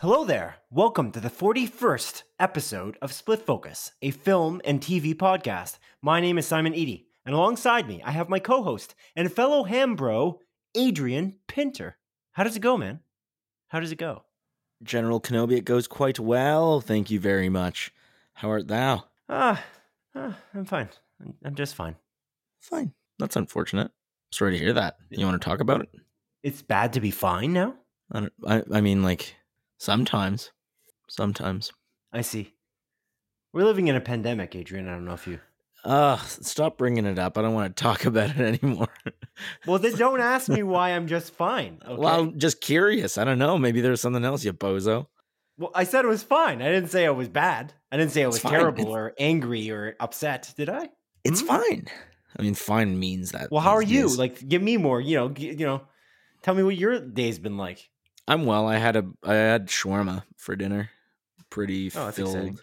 Hello there. Welcome to the 41st episode of Split Focus, a film and TV podcast. My name is Simon Eady, and alongside me, I have my co host and fellow ham bro, Adrian Pinter. How does it go, man? How does it go? General Kenobi, it goes quite well. Thank you very much. How art thou? Ah, ah I'm fine. I'm- I'm just fine. Fine. That's unfortunate. Sorry to hear that. You want to talk about it? It's bad to be fine now? I, don't, I, I mean, like, sometimes. Sometimes. I see. We're living in a pandemic, Adrian. I don't know if you. Ugh, stop bringing it up. I don't want to talk about it anymore. Well, then don't ask me why I'm just fine. Okay? Well, I'm just curious. I don't know. Maybe there's something else, you bozo. Well, I said it was fine. I didn't say it was bad. I didn't say it was terrible It's- or angry or upset. Did I? It's Hmm? fine. I mean, fine means that. Well, how are you? days. Like, give me more. You know, g- you know, tell me what your day's been like. I'm well. I had a I had shawarma for dinner. Pretty Oh, filled. exciting.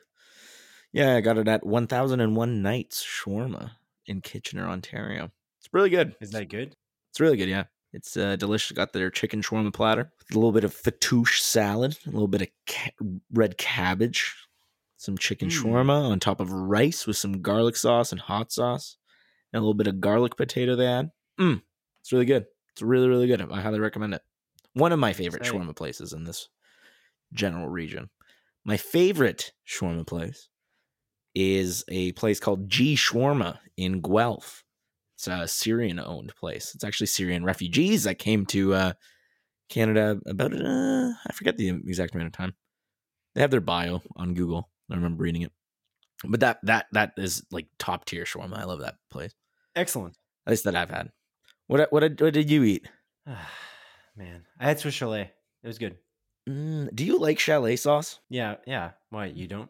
Yeah, I got it at 1001 Nights Shawarma in Kitchener, Ontario. It's really good. Is that good? It's really good, yeah. It's uh, delicious. Got their chicken shawarma platter with a little bit of fattoush salad, a little bit of ca- red cabbage, some chicken Mm. shawarma on top of rice with some garlic sauce and hot sauce, and a little bit of garlic potato they add. Mm, it's really good. It's really, really good. I highly recommend it. One of my favorite Exciting. shawarma places in this general region. My favorite shawarma place is a place called G Shawarma in Guelph. It's a Syrian owned place. It's actually Syrian refugees that came to uh, Canada about, uh, I forget the exact amount of time. They have their bio on Google. I remember reading it. But that that that is like top tier shawarma. I love that place. Excellent. At least that I've had. What what did- what did you eat? Man, I had Swiss chalet. It was good. Mm, do you like chalet sauce? Yeah, yeah. Why you don't?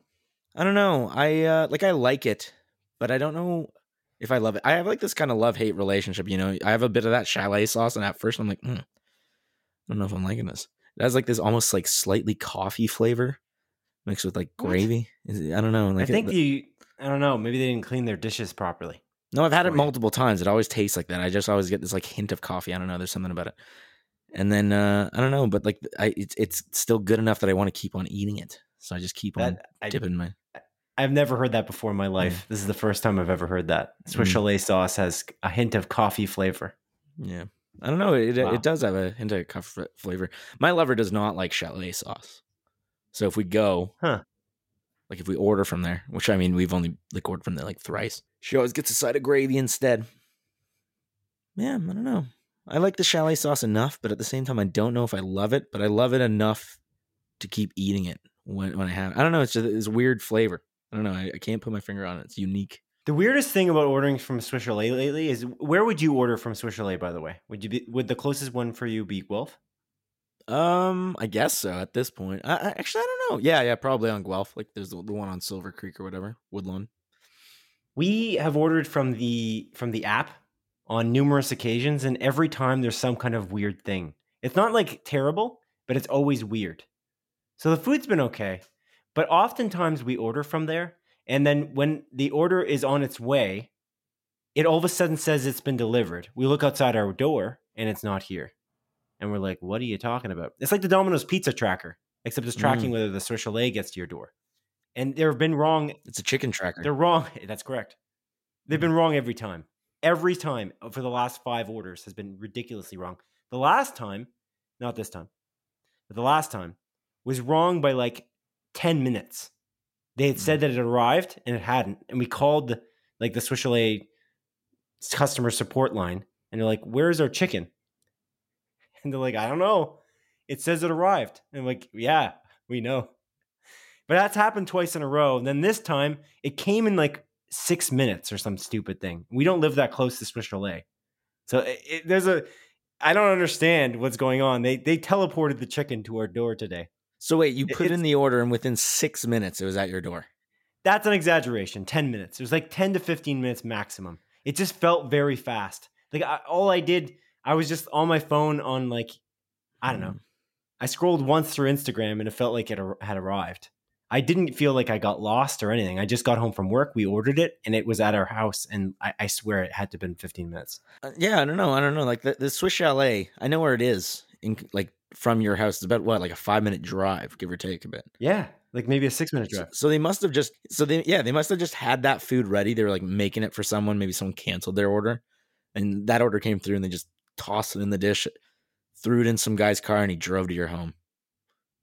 I don't know. I uh like I like it, but I don't know if I love it. I have like this kind of love hate relationship. You know, I have a bit of that chalet sauce, and at first I'm like, mm, I don't know if I'm liking this. It has like this almost like slightly coffee flavor mixed with like gravy. Is it- I don't know. Like I think the- you. I don't know. Maybe they didn't clean their dishes properly. no, I've had it multiple times. It always tastes like that. I just always get this like hint of coffee. I don't know. There's something about it. And then uh I don't know, but like I it's it's still good enough that I want to keep on eating it. So I just keep on That I, dipping my. I've never heard that before in my life. This is the first time I've ever heard that. Swiss Mm. chalet sauce has a hint of coffee flavor. Yeah. I don't know. It Wow. it does have a hint of coffee flavor. My lover does not like chalet sauce. So if we go, Huh. like if we order from there, which I mean we've only like ordered from there like thrice, she always gets a side of gravy instead. Yeah, I don't know. I like the chalet sauce enough, but at the same time, I don't know if I love it. But I love it enough to keep eating it when when I have. I don't know. It's just it's weird flavor. I don't know. I, I can't put my finger on it. It's unique. The weirdest thing about ordering from Swiss chalet lately is where would you order from Swiss chalet? By the way, would you be would the closest one for you be Guelph? Um, I guess so at this point. I, I actually I don't know. Yeah, yeah, probably on Guelph. Like there's the, the one on Silver Creek or whatever, Woodlawn. We have ordered from the from the app on numerous occasions, and every time there's some kind of weird thing. It's not like terrible, but it's always weird. So the food's been okay, but oftentimes we order from there, and then when the order is on its way, it all of a sudden says it's been delivered. We look outside our door, and it's not here, and we're like, "What are you talking about?" It's like the Domino's pizza tracker, except it's tracking mm. whether the Swiss chalet gets to your door. And they've been wrong It's a chicken tracker. they're wrong. That's correct. They've mm. been wrong every time. Every time uh, for the last five orders has been ridiculously wrong. The last time, not this time, but the last time was wrong by like 10 minutes. They had said mm. that it arrived and it hadn't. And we called like the Swiss Chalet customer support line and they're like, Where's our chicken? And they're like, I don't know. It says it arrived. And I'm like, Yeah, we know. But that's happened twice in a row. And then this time it came in like six minutes or some stupid thing. We don't live that close to Swiss Chalet. So it, it- there's a, I don't understand what's going on. They they teleported the chicken to our door today. So wait, you put in the order and within six minutes it was at your door. That's an exaggeration. 10 minutes. It was like 10 to 15 minutes maximum. It just felt very fast. Like I, all I did, I was just on my phone on like, I don't know. Mm. I scrolled once through Instagram and it felt like it had arrived. I didn't feel like I got lost or anything. I just got home from work. We ordered it and it was at our house. And I, I swear it had to have been 15 minutes. Uh, yeah, I don't know. I don't know. Like the, the Swiss Chalet, I know where it is. In like from your house, it's about what, like a five minute drive, give or take a bit. Yeah. Like maybe a six minute drive. so they must have just so they yeah they must have just had that food ready. They were like making it for someone. Maybe someone canceled their order, and that order came through, and they just tossed it in the dish, threw it in some guy's car, and he drove to your home.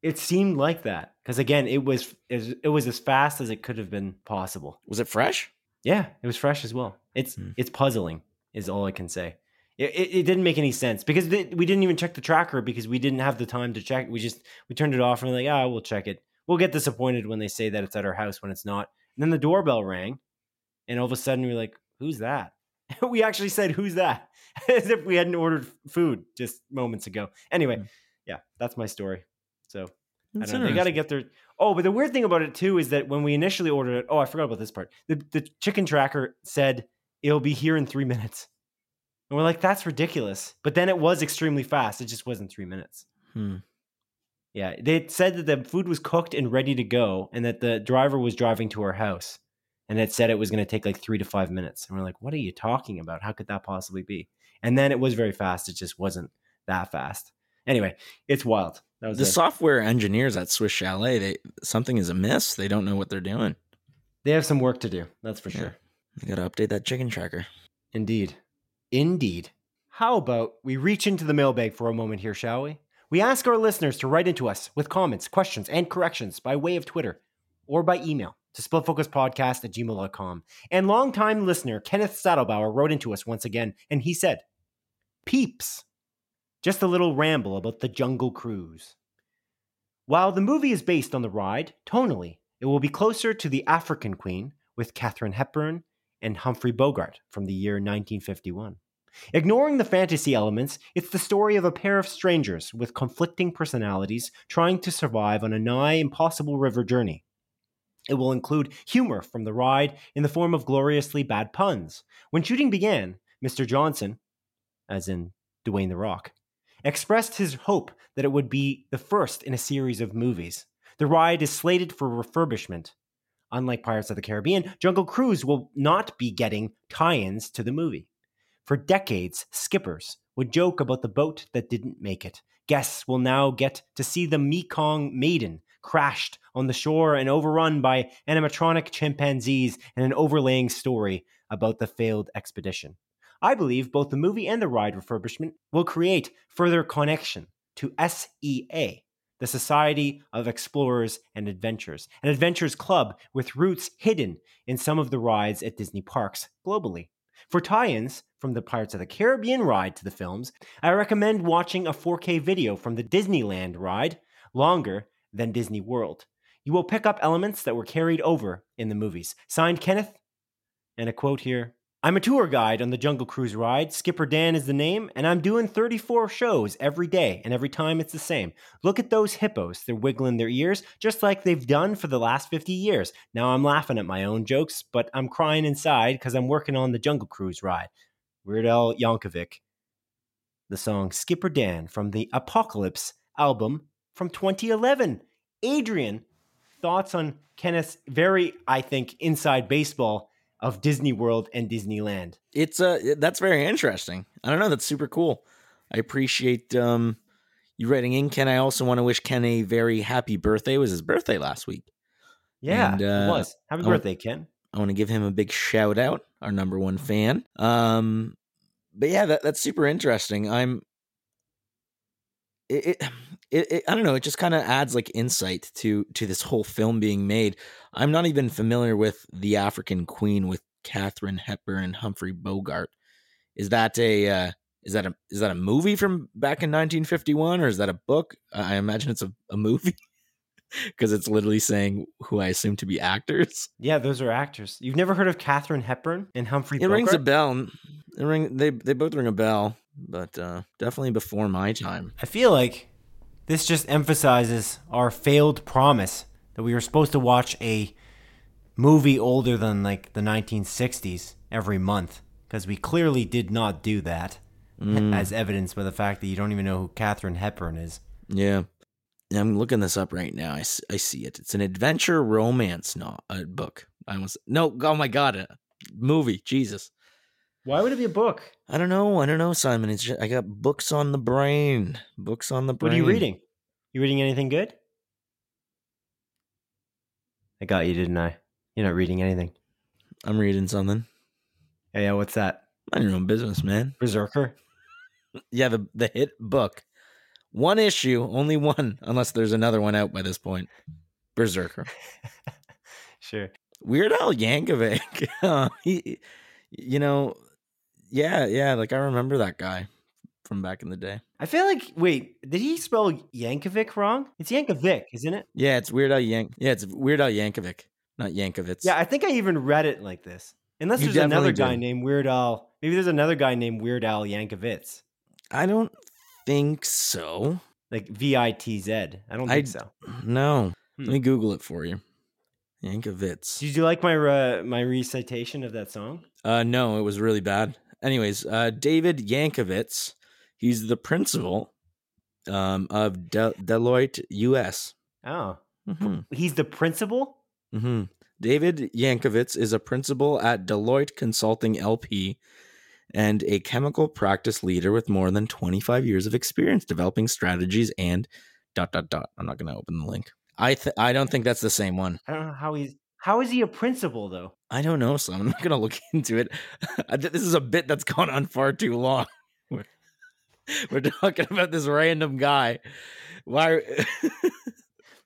It seemed like that. Because again, it was, it was as fast as it could have been possible. Was it fresh? Yeah, it was fresh as well. It's Hmm. it's puzzling, is all I can say. It, it, didn't make any sense because th- we didn't even check the tracker because we didn't have the time to check. We just we turned it off and we're like, ah, we'll check it. We'll get disappointed when they say that it's at our house when it's not. And then the doorbell rang, and all of a sudden we're like, who's that? we actually said, who's that? As if we hadn't ordered food just moments ago. Anyway, Hmm. yeah, that's my story. So I don't know. They got to get their. Oh, but the weird thing about it too is that when we initially ordered it, oh, I forgot about this part. The the chicken tracker said it'll be here in three minutes, and we're like, that's ridiculous. But then it was extremely fast. It just wasn't three minutes. Hmm. Yeah, they said that the food was cooked and ready to go, and that the driver was driving to our house, and it said it was going to take like three to five minutes. And we're like, what are you talking about? How could that possibly be? And then it was very fast. It just wasn't that fast. Anyway, it's wild. That was The it. software engineers at Swiss Chalet, they something is amiss. They don't know what they're doing. They have some work to do. That's for Yeah. sure. They got to update that chicken tracker. Indeed. Indeed. How about we reach into the mailbag for a moment here, shall we? We ask our listeners to write into us with comments, questions, and corrections by way of Twitter or by email to splitfocuspodcast at gmail.com. And longtime listener Kenneth Saddlebauer wrote into us once again, and he said, Peeps, just a little ramble about the Jungle Cruise. While the movie is based on the ride, tonally, it will be closer to The African Queen with Katharine Hepburn and Humphrey Bogart from the year 1951. Ignoring the fantasy elements, it's the story of a pair of strangers with conflicting personalities trying to survive on a nigh impossible river journey. It will include humor from the ride in the form of gloriously bad puns. When shooting began, Mr. Johnson, as in Dwayne the Rock, expressed his hope that it would be the first in a series of movies. The ride is slated for refurbishment. Unlike Pirates of the Caribbean, Jungle Cruise will not be getting tie ins to the movie. For decades, skippers would joke about the boat that didn't make it. Guests will now get to see the Mekong Maiden crashed on the shore and overrun by animatronic chimpanzees and an overlaying story about the failed expedition. I believe both the movie and the ride refurbishment will create further connection to SEA, the Society of Explorers and Adventures, an adventures club with roots hidden in some of the rides at Disney parks globally. For tie ins from the Pirates of the Caribbean ride to the films, I recommend watching a 4K video from the Disneyland ride, longer than Disney World. You will pick up elements that were carried over in the movies. Signed Kenneth, and a quote here I'm a tour guide on the Jungle Cruise ride. Skipper Dan is the name, and I'm doing 34 shows every day, and every time it's the same. Look at those hippos. They're wiggling their ears just like they've done for the last 50 years. Now I'm laughing at my own jokes, but I'm crying inside because I'm working on the Jungle Cruise ride. Weird Al Yankovic. The song Skipper Dan from the Apocalypse album from 2011. Adrian, thoughts on Kenneth's very, I think, inside baseball of Disney World and Disneyland? It's uh that's very interesting. I don't know, that's super cool. I appreciate um you writing in Ken. I also want to wish Ken a very happy birthday. It was his birthday last week. Yeah, And, it uh, was. Happy I want- birthday, Ken. I want to give him a big shout out, our number one fan. Um, but yeah, that, that's super interesting. I'm, it, it, it, it I don't know. It just kind of adds like insight to to this whole film being made. I'm not even familiar with the African Queen with Katharine Hepburn and Humphrey Bogart. Is that a uh, is that a is that a movie from back in 1951 or is that a book? I imagine it's a, a movie because it's literally saying who I assume to be actors. Yeah, those are actors. You've never heard of Katharine Hepburn and Humphrey Bogart? It rings a bell. It ring they they both ring a bell, but uh, definitely before my time. I feel like this just emphasizes our failed promise that we were supposed to watch a movie older than like the 1960s every month. because we clearly did not do that, Mm, as evidenced by the fact that you don't even know who Katharine Hepburn is. yeah. I'm looking this up right now. I see it. It's an adventure romance no, uh, book. I almost no. Oh my god, a movie. Jesus. Why would it be a book? I don't know. I don't know, Simon. It's just, I got books on the brain. Books on the brain. What are you reading? You reading anything good? I got you, didn't I? You're not reading anything. I'm reading something. Yeah, yeah. What's that? Mind your own business, man. Berserker. Yeah, the the hit book. One issue, only one, unless there's another one out by this point. Berserker. Sure. Weird Al Yankovic. Uh, he, you know, yeah, yeah. Like I remember that guy from back in the day. I feel like wait, did he spell Yankovic wrong? It's Yankovic, isn't it? Yeah, it's Weird Al Yank. Yeah, it's Weird Al Yankovic, not Yankovitz. Yeah, I think I even read it like this. Unless You there's another guy did. named Weird Al. Maybe there's another guy named Weird Al Yankovic. I don't think so. Like V I T Z. I don't I- think so. No, Hmm. let me Google it for you. Yankovitz. Did you like my uh, my recitation of that song? Uh, no, it was really bad. Anyways, uh, David Yankovitz, he's the principal um, of De- Deloitte US. Oh. hmm He's the principal? hmm David Yankovitz is a principal at Deloitte Consulting LP and a chemical practice leader with more than 25 years of experience developing strategies and dot dot dot. I'm not going to open the link. I th- I don't think that's the same one. I don't know how he's how is he a principal though? I don't know, so I'm not going to look into it. this is a bit that's gone on far too long. We're, we're talking about this random guy. Why?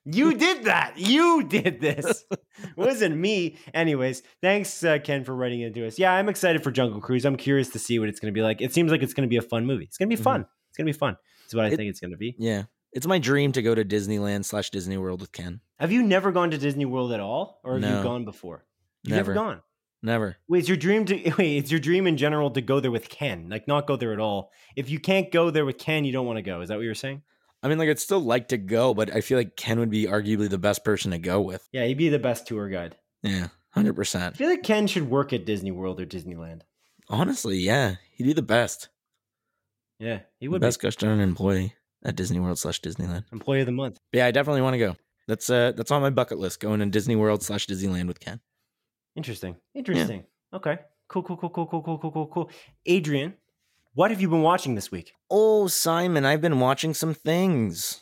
You did that. You did this. It wasn't me. Anyways, thanks uh, Ken for writing into us. Yeah, I'm excited for Jungle Cruise. I'm curious to see what it's going to be like. It seems like it's going to be a fun movie. It's going to be Mhm. fun. It's going to be fun. That's what I It- think it's going to be. yeah, it's my dream to go to Disneyland slash Disney World with Ken. Have you never gone to Disney World at all, or have No. you gone before? You've Never. never gone. Never. Wait, it's your dream to wait. It's your dream in general to go there with Ken, like not go there at all. If you can't go there with Ken, you don't want to go. Is that what you're saying? I mean, like, I'd still like to go, but I feel like Ken would be arguably the best person to go with. Yeah, he'd be the best tour guide. Yeah, hundred percent. I feel like Ken should work at Disney World or Disneyland. Honestly, yeah, he'd be the best. Yeah, he The would best be gosh darn employee at Disney World slash Disneyland. employee of the month. But yeah, I definitely want to go. That's uh, that's on my bucket list. Going to Disney World slash Disneyland with Ken. Interesting. Interesting. Okay. Cool. Cool. Cool. Cool. Cool. Cool. Cool. Cool. Cool. Adrian, what have you been watching this week? Oh, Simon, I've been watching some things.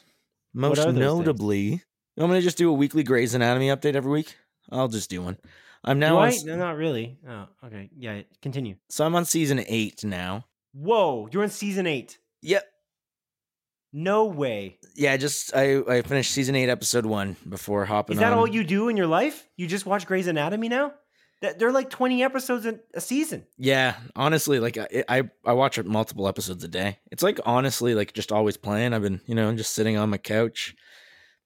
Most things? notably, you want me to just do a weekly Grey's Anatomy update every week? I'll just do one. I'm now on, No, not really. Oh, okay. Yeah. Continue. so I'm on season eight now. Whoa, you're in season eight. Yep. No way. Yeah, just I I finished season eight, episode one before hopping. Is that on. all you do in your life? You just watch Grey's Anatomy now? That they're like 20 episodes in a season. Yeah, honestly, like I, I I watch multiple episodes a day. It's like honestly, like just always playing. I've been, you know, just sitting on my couch,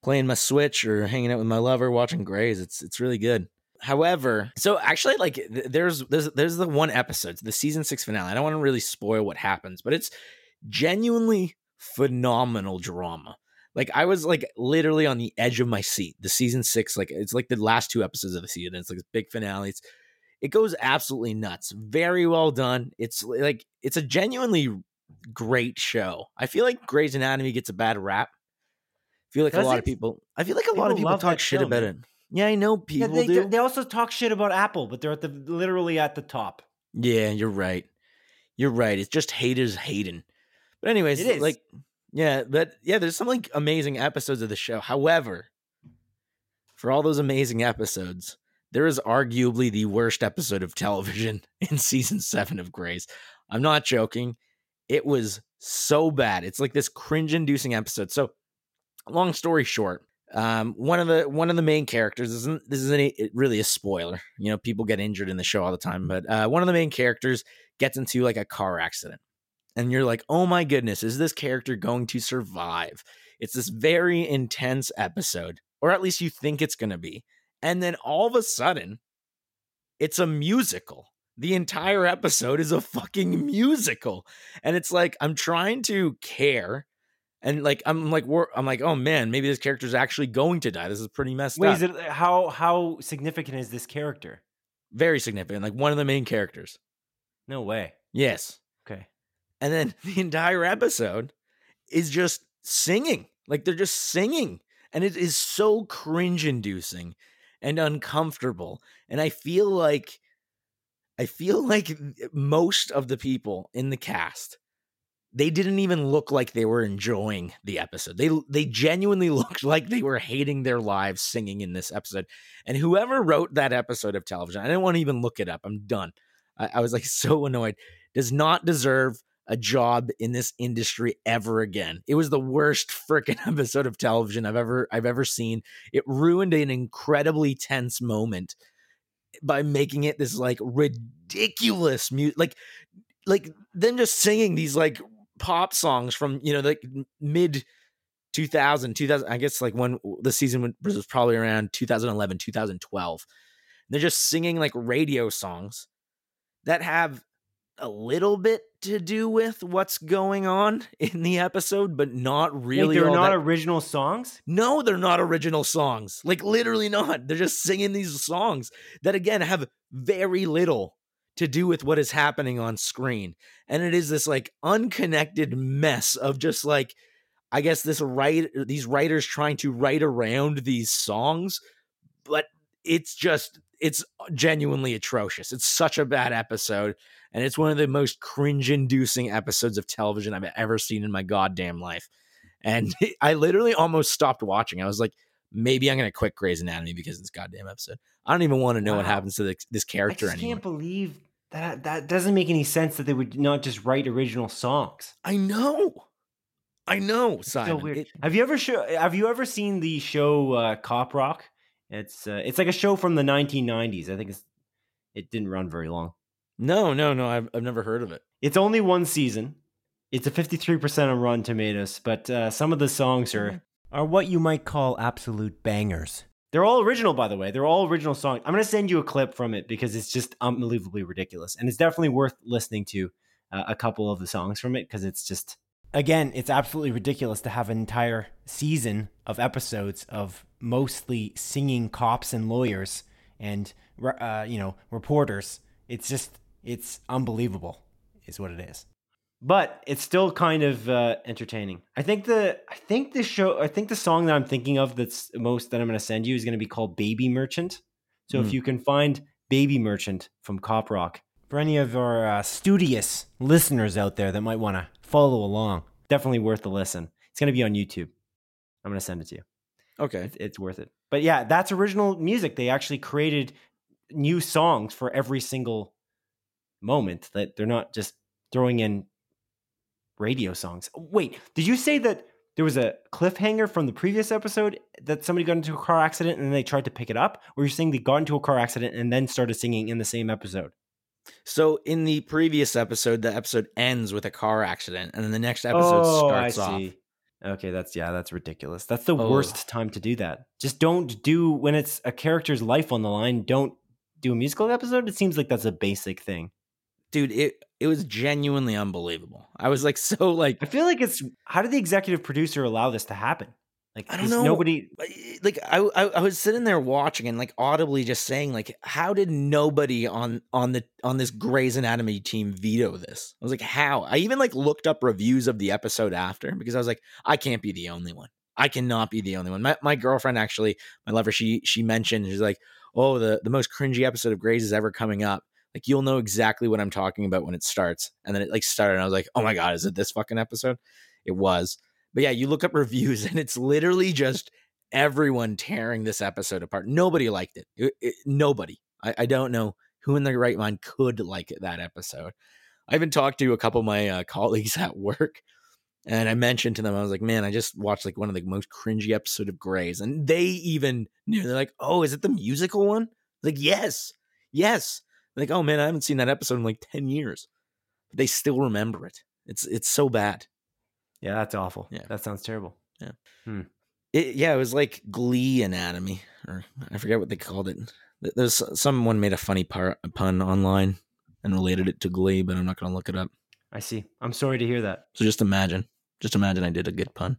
playing my Switch or hanging out with my lover, watching Grey's. It's it's really good. However, so actually, like th- there's there's there's the one episode, the season six finale. I don't want to really spoil what happens, but it's genuinely phenomenal drama. Like I was like literally on the edge of my seat. The season six, like it's like the last two episodes of the season. It's like this big finale. It's it goes absolutely nuts. Very well done. It's like it's a genuinely great show. I feel like Grey's Anatomy gets a bad rap. I feel like Does a lot it? of people. I feel like a lot of people talk shit show, about man. it. Yeah, I know Yeah, people they, do. they also talk shit about Apple, but they're at the literally at the top. Yeah, you're right. You're right. It's just haters hating. But anyways, It is. like yeah, but yeah, there's some like amazing episodes of the show. However, for all those amazing episodes, there is arguably the worst episode of television in season 7 of Grey's. I'm not joking. It was so bad. It's like this cringe-inducing episode. So, long story short, um, one of the one of the main characters this isn't this isn't a, really a spoiler. You know, people get injured in the show all the time, but uh, one of the main characters gets into like a car accident, and you're like, oh my goodness, is this character going to survive? It's this very intense episode, or at least you think it's going to be, and then all of a sudden, it's a musical. The entire episode is a fucking musical, and it's like I'm trying to care and like I'm like wor- I'm like oh man maybe this character's actually going to die. This is pretty messed Wait, up. is it uh, how how significant is this character? Very significant. Like one of the main characters. No way. Yes. And then the entire episode is just singing. Like they're just singing. And it is so cringe inducing and uncomfortable. And I feel like I feel like most of the people in the cast they didn't even look like they were enjoying the episode. They they genuinely looked like they were hating their lives singing in this episode. And whoever wrote that episode of television, I didn't want to even look it up. I'm done. I, I was like so annoyed. Does not deserve a job in this industry ever again. It was the worst freaking episode of television I've ever I've ever seen. It ruined an incredibly tense moment by making it this like ridiculous mute like like them just singing these like pop songs from you know like mid 2000 2000 i guess like when the season was probably around 2011 2012 they're just singing like radio songs that have a little bit to do with what's going on in the episode but not really Like, they're not that- original songs. no, they're not original songs. Like literally not. They're just singing these songs that again have very little to do with what is happening on screen. And it is this like unconnected mess of just like I guess this write these writers trying to write around these songs, but it's just it's genuinely atrocious. It's such a bad episode and it's one of the most cringe-inducing episodes of television I've ever seen in my goddamn life. And I literally almost stopped watching. I was like, maybe I'm going to quit Grey's Anatomy because this goddamn episode. I don't even want to know what happens to this, this I character just anymore. I can't believe that. That doesn't make any sense that they would not just write original songs. I know. I know, Simon. so weird. It- have you ever show, Have you ever seen the show uh, Cop Rock? It's uh, it's like a show from the 1990s. I think it's it didn't run very long. No, no, no. I've, I've never heard of it. It's only one season. It's a 53% on Rotten Tomatoes, but uh, some of the songs are are what you might call absolute bangers. They're all original, by the way. They're all original songs. I'm going to send you a clip from it because it's just unbelievably ridiculous, and it's definitely worth listening to uh, a couple of the songs from it because it's just again, it's absolutely ridiculous to have an entire season of episodes of mostly singing cops and lawyers and uh, you know reporters. It's just it's unbelievable, is what it is. But it's still kind of uh, entertaining. I think the I think the show I think the song that I'm thinking of that's most that I'm going to send you is going to be called Baby Merchant. So if Hmm. you can find Baby Merchant from Cop Rock for any of our uh, studious listeners out there that might want to follow along, definitely worth a listen. It's going to be on YouTube. I'm going to send it to you. Okay. It's, it's worth it. But yeah, that's original music. They actually created new songs for every single moment. That they're not just throwing in radio songs. Wait, did you say that there was a cliffhanger from the previous episode that somebody got into a car accident and then they tried to pick it up? Or you're saying they got into a car accident and then started singing in the same episode? So in the previous episode, the episode ends with a car accident, and then the next episode oh, starts off. Okay, that's yeah, that's ridiculous. That's the Oh. worst time to do that. Just don't do when it's a character's life on the line. Don't do a musical episode. It seems like that's a basic thing. Dude, it it was genuinely unbelievable. I was like so like I feel like it's how did the executive producer allow this to happen? Like I don't know. Nobody. like I, I I was sitting there watching and like audibly just saying like how did nobody on on the on this Grey's Anatomy team veto this? I was like how? I even like looked up reviews of the episode after because I was like I can't be the only one. I cannot be the only one. My my girlfriend actually, my lover, she she mentioned she's like, "Oh, the the most cringy episode of Grey's is ever coming up." Like you'll know exactly what I'm talking about when it starts. And then it like started and I was like, "Oh my god, is it this fucking episode?" It was. But yeah, you look up reviews and it's literally just everyone tearing this episode apart. Nobody liked it. It- it- nobody. I, I don't know who in their right mind could like that episode. I even talked to a couple of my uh, colleagues at work, and I mentioned to them, I was like, "Man, I just watched like one of the most cringy episode of Grey's," and they even knew. They're like, "Oh, is it the musical one?" Like, yes, yes. Like, oh man, I haven't seen that episode in like ten years, but they still remember it. It's it's so bad. Yeah, that's awful. Yeah. that sounds terrible. Yeah, hmm. it, yeah, it was like Glee Anatomy, or I forget what they called it. There's someone made a funny par- pun online and related it to Glee, but I'm not going to look it up. I see. I'm sorry to hear that. So just imagine, just imagine I did a good pun.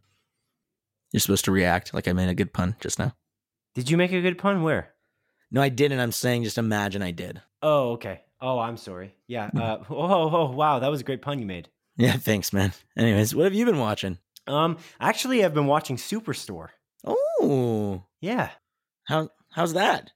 You're supposed to react like I made a good pun just now. Did you make a good pun? Where? No, I didn't. I'm saying just imagine I did. Oh, okay. Oh, I'm sorry. Yeah. Uh, oh, oh, wow, that was a great pun you made. Yeah, thanks, man. Anyways, what have you been watching? Um, actually, I've been watching Superstore. Oh, Yeah, how how's that?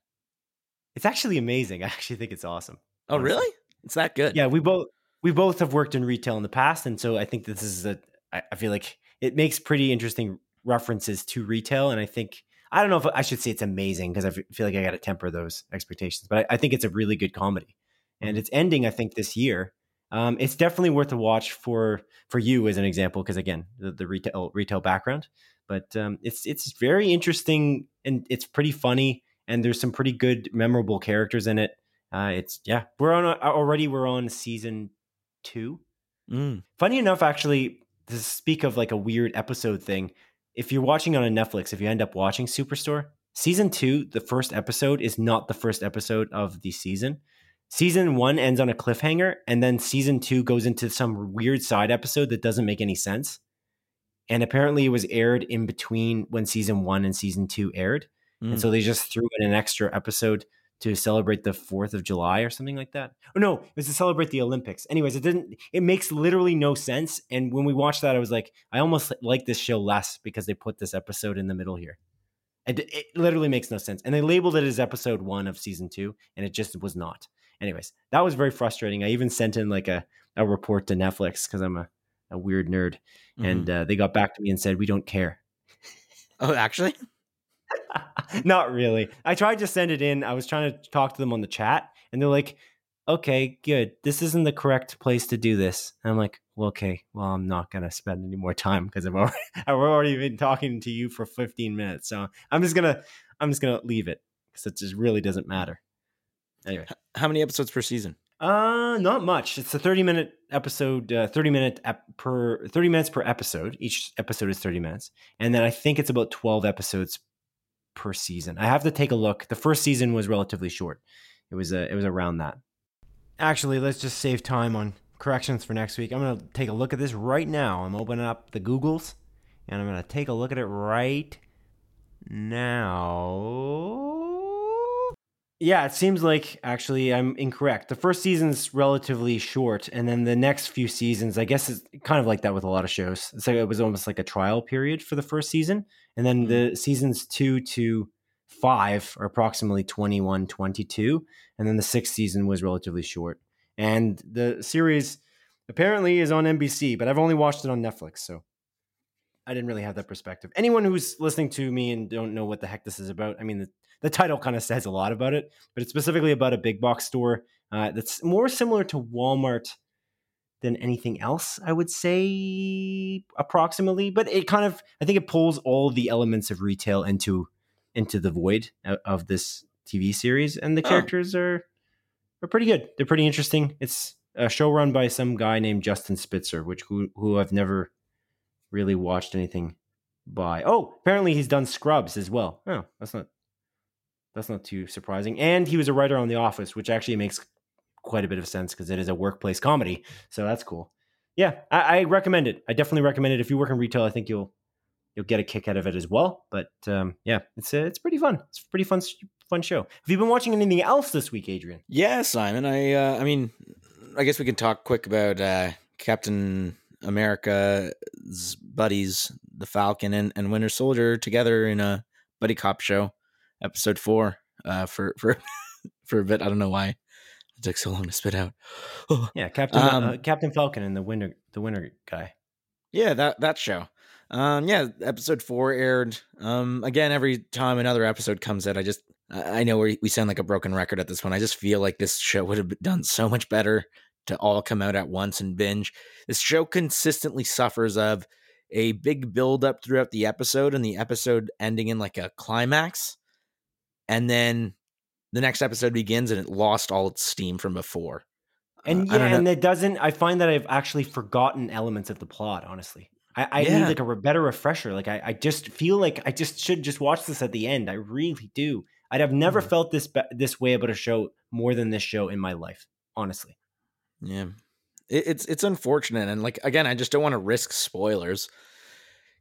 it's actually amazing. I actually think it's awesome. Oh, Honestly. really? It's that good? Yeah, we both we both have worked in retail in the past, and so I think this is a. I, I feel like it makes pretty interesting references to retail, and I think I don't know if I should say it's amazing because I feel like I got to temper those expectations, but I, I think it's a really good comedy, and it's ending I think this year. Um, it's definitely worth a watch for for you as an example because again the, the retail retail background, but um, it's it's very interesting and it's pretty funny, and there's some pretty good memorable characters in it. Uh, it's yeah, we're on already. We're on season two. Mm. Funny enough, actually, to speak of like a weird episode thing, if you're watching on a Netflix, if you end up watching Superstore, season two, the first episode is not the first episode of the season. Season one ends on a cliffhanger, and then season two goes into some weird side episode that doesn't make any sense. And apparently, it was aired in between when season one and season two aired. Mm. And so they just threw in an extra episode to celebrate the 4th of July or something like that. Oh no, it was to celebrate the Olympics. Anyways, it didn't it makes literally no sense and when we watched that I was like I almost like this show less because they put this episode in the middle here. It, it literally makes no sense. And they labeled it as episode 1 of season 2 and it just was not. Anyways, that was very frustrating. I even sent in like a a report to Netflix cuz I'm a a weird nerd Mhm. and uh, they got back to me and said we don't care. oh, actually, Not really. I tried to send it in. I was trying to talk to them on the chat, and they're like, "Okay, good. This isn't the correct place to do this." And I'm like, "Well, okay. Well, I'm not gonna spend any more time because I've already I've already been talking to you for 15 minutes. So I'm just gonna I'm just gonna leave it because it just really doesn't matter." Anyway, how many episodes per season? uh, not much. It's a 30 minute episode, uh, 30 minute ep- per 30 minutes per episode. Each episode is 30 minutes, and then I think it's about 12 episodes per season. I have to take a look. The first season was relatively short. It was a, it was around that. Actually, let's just save time on corrections for next week. I'm gonna take a look at this right now. I'm opening up the Googles, and I'm gonna take a look at it right now. Yeah, it seems like actually I'm incorrect. The first season's relatively short, and then the next few seasons, I guess, is kind of like that with a lot of shows. It's like it was almost like a trial period for the first season, and then the mm-hmm. seasons two to five are approximately 21, 22, and then the sixth season was relatively short. And the series apparently is on NBC, but I've only watched it on Netflix, so I didn't really have that perspective. Anyone who's listening to me and don't know what the heck this is about, I mean, the, the title kind of says a lot about it, but it's specifically about a big box store uh, that's more similar to Walmart than anything else, I would say, approximately. But it kind of, I think it pulls all the elements of retail into into the void of this TV series, and the Oh. characters are are pretty good. They're pretty interesting. It's a show run by some guy named Justin Spitzer, which who, who I've never really watched anything by. Oh, apparently he's done Scrubs as well. Oh, that's not that's not too surprising. And he was a writer on The Office, which actually makes quite a bit of sense because it is a workplace comedy. So that's cool. Yeah, I, I recommend it. I definitely recommend it. If you work in retail, I think you'll you'll get a kick out of it as well. But um, yeah, it's uh, it's pretty fun. It's a pretty fun fun show. Have you been watching anything else this week, Adrian? Yeah, Simon. I uh, I mean, I guess we can talk quick about uh, Captain America's buddies, the Falcon and, and Winter Soldier, together in a buddy cop show, episode four. Uh, for for for a bit, I don't know why it took so long to spit out. Yeah, Captain Um, uh, Captain Falcon and the winter the winter guy. Yeah, that that show. Um, yeah, episode four aired. Um, again, every time another episode comes out, I just I I know we we sound like a broken record at this point. I just feel like this show would have done so much better to all come out at once and binge. This show consistently suffers of a big build up throughout the episode, and the episode ending in like a climax, and then the next episode begins and it lost all its steam from before. And Uh, yeah, and it doesn't. I find that I've actually forgotten elements of the plot. Honestly, I, I Yeah. need like a re- better refresher. Like I, I just feel like I just should just watch this at the end. I really do. I'd have never Mhm. felt this be- this way about a show more than this show in my life. Honestly, Yeah. It, it's it's unfortunate and like again, I just don't want to risk spoilers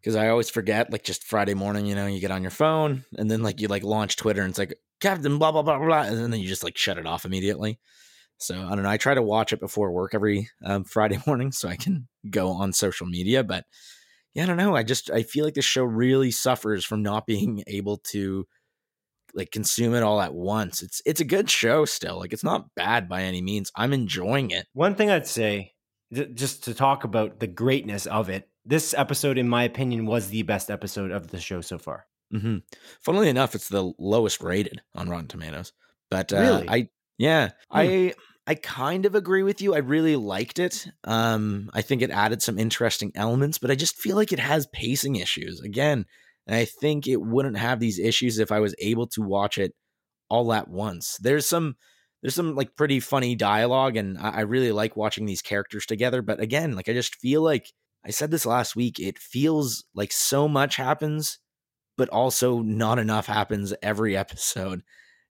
because I always forget like just Friday morning, you know, you get on your phone and then like you like launch Twitter and it's like Captain blah blah blah blah and then you just like shut it off immediately. So I don't know. I try to watch it before work every um, Friday morning so I can go on social media. But yeah, I don't know. I just I feel like the show really suffers from not being able to like consume it all at once. It's it's a good show still. Like it's not bad by any means. I'm enjoying it. One thing I'd say, just to talk about the greatness of it, this episode, in my opinion, was the best episode of the show so far. Mm-hmm. Funnily enough, it's the lowest rated on Rotten Tomatoes. But uh, really? I yeah, hmm. I I kind of agree with you. I really liked it. Um, I think it added some interesting elements, but I just feel like it has pacing issues again. And I think it wouldn't have these issues if I was able to watch it all at once. There's some there's some like pretty funny dialogue, and I, I really like watching these characters together. But again, like I just feel like I said this last week, it feels like so much happens, but also not enough happens every episode.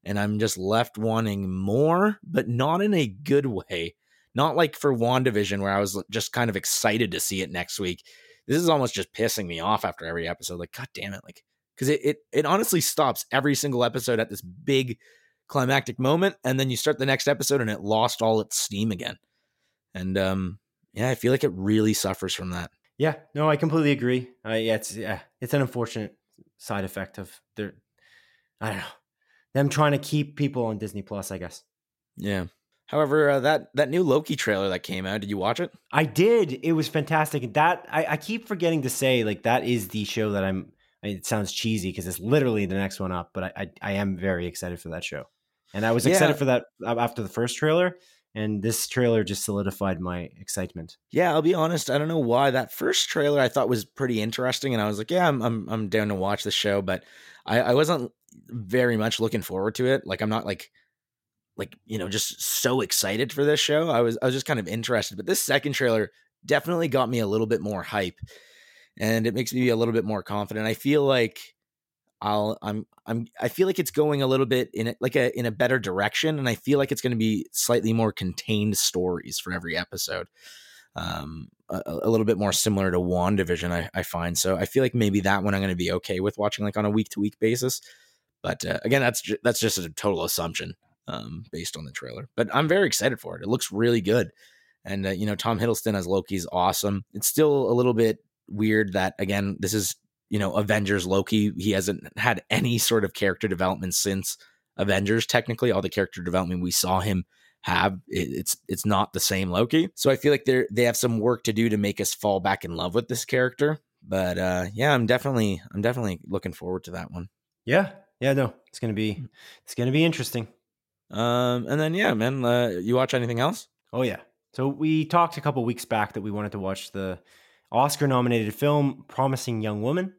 And I'm just left wanting more, but not in a good way. Not like for WandaVision, where I was just kind of excited to see it next week this is almost just pissing me off after every episode. Like, god damn it, like because it, it it honestly stops every single episode at this big climactic moment, and then you start the next episode and it lost all its steam again. And um, yeah, I feel like it really suffers from that. Yeah, no, I completely agree. Uh, yeah, it's yeah, it's an unfortunate side effect of their, I don't know, them trying to keep people on Disney Plus. I guess. Yeah. However, uh, that that new Loki trailer that came out, did you watch it? I did. It was fantastic. That I, I keep forgetting to say, like that is the show that I'm. it sounds cheesy because it's literally the next one up, but I, I, I am very excited for that show, and I was excited yeah. for that after the first trailer, and this trailer just solidified my excitement. Yeah, I'll be honest. I don't know why that first trailer I thought was pretty interesting, and I was like, yeah, I'm I'm, I'm down to watch the show, but I, I wasn't very much looking forward to it. Like I'm not like like you know just so excited for this show. I was I was just kind of interested, but this second trailer definitely got me a little bit more hype, and it makes me a little bit more confident. I feel like I'll I'm I'm I feel like it's going a little bit in a, like a in a better direction, and I feel like it's going to be slightly more contained stories for every episode. Um, a, a, little bit more similar to WandaVision, I, I find. So I feel like maybe that one I'm going to be okay with watching like on a week to week basis. But uh, again, that's ju- that's just a total assumption um, based on the trailer. But I'm very excited for it. It looks really good. And, uh, you know, Tom Hiddleston as Loki is awesome. It's still a little bit weird that, again, this is, you know, Avengers Loki. He hasn't had any sort of character development since Avengers. Technically, all the character development we saw him have it's it's not the same Loki. So I feel like they they have some work to do to make us fall back in love with this character. But uh, yeah, I'm definitely I'm definitely looking forward to that one. Yeah, yeah, no, it's gonna be it's gonna be interesting. Um, and then yeah, man, uh, you watch anything else? Oh yeah. So we talked a couple weeks back that we wanted to watch the Oscar-nominated film "Promising Young Woman,"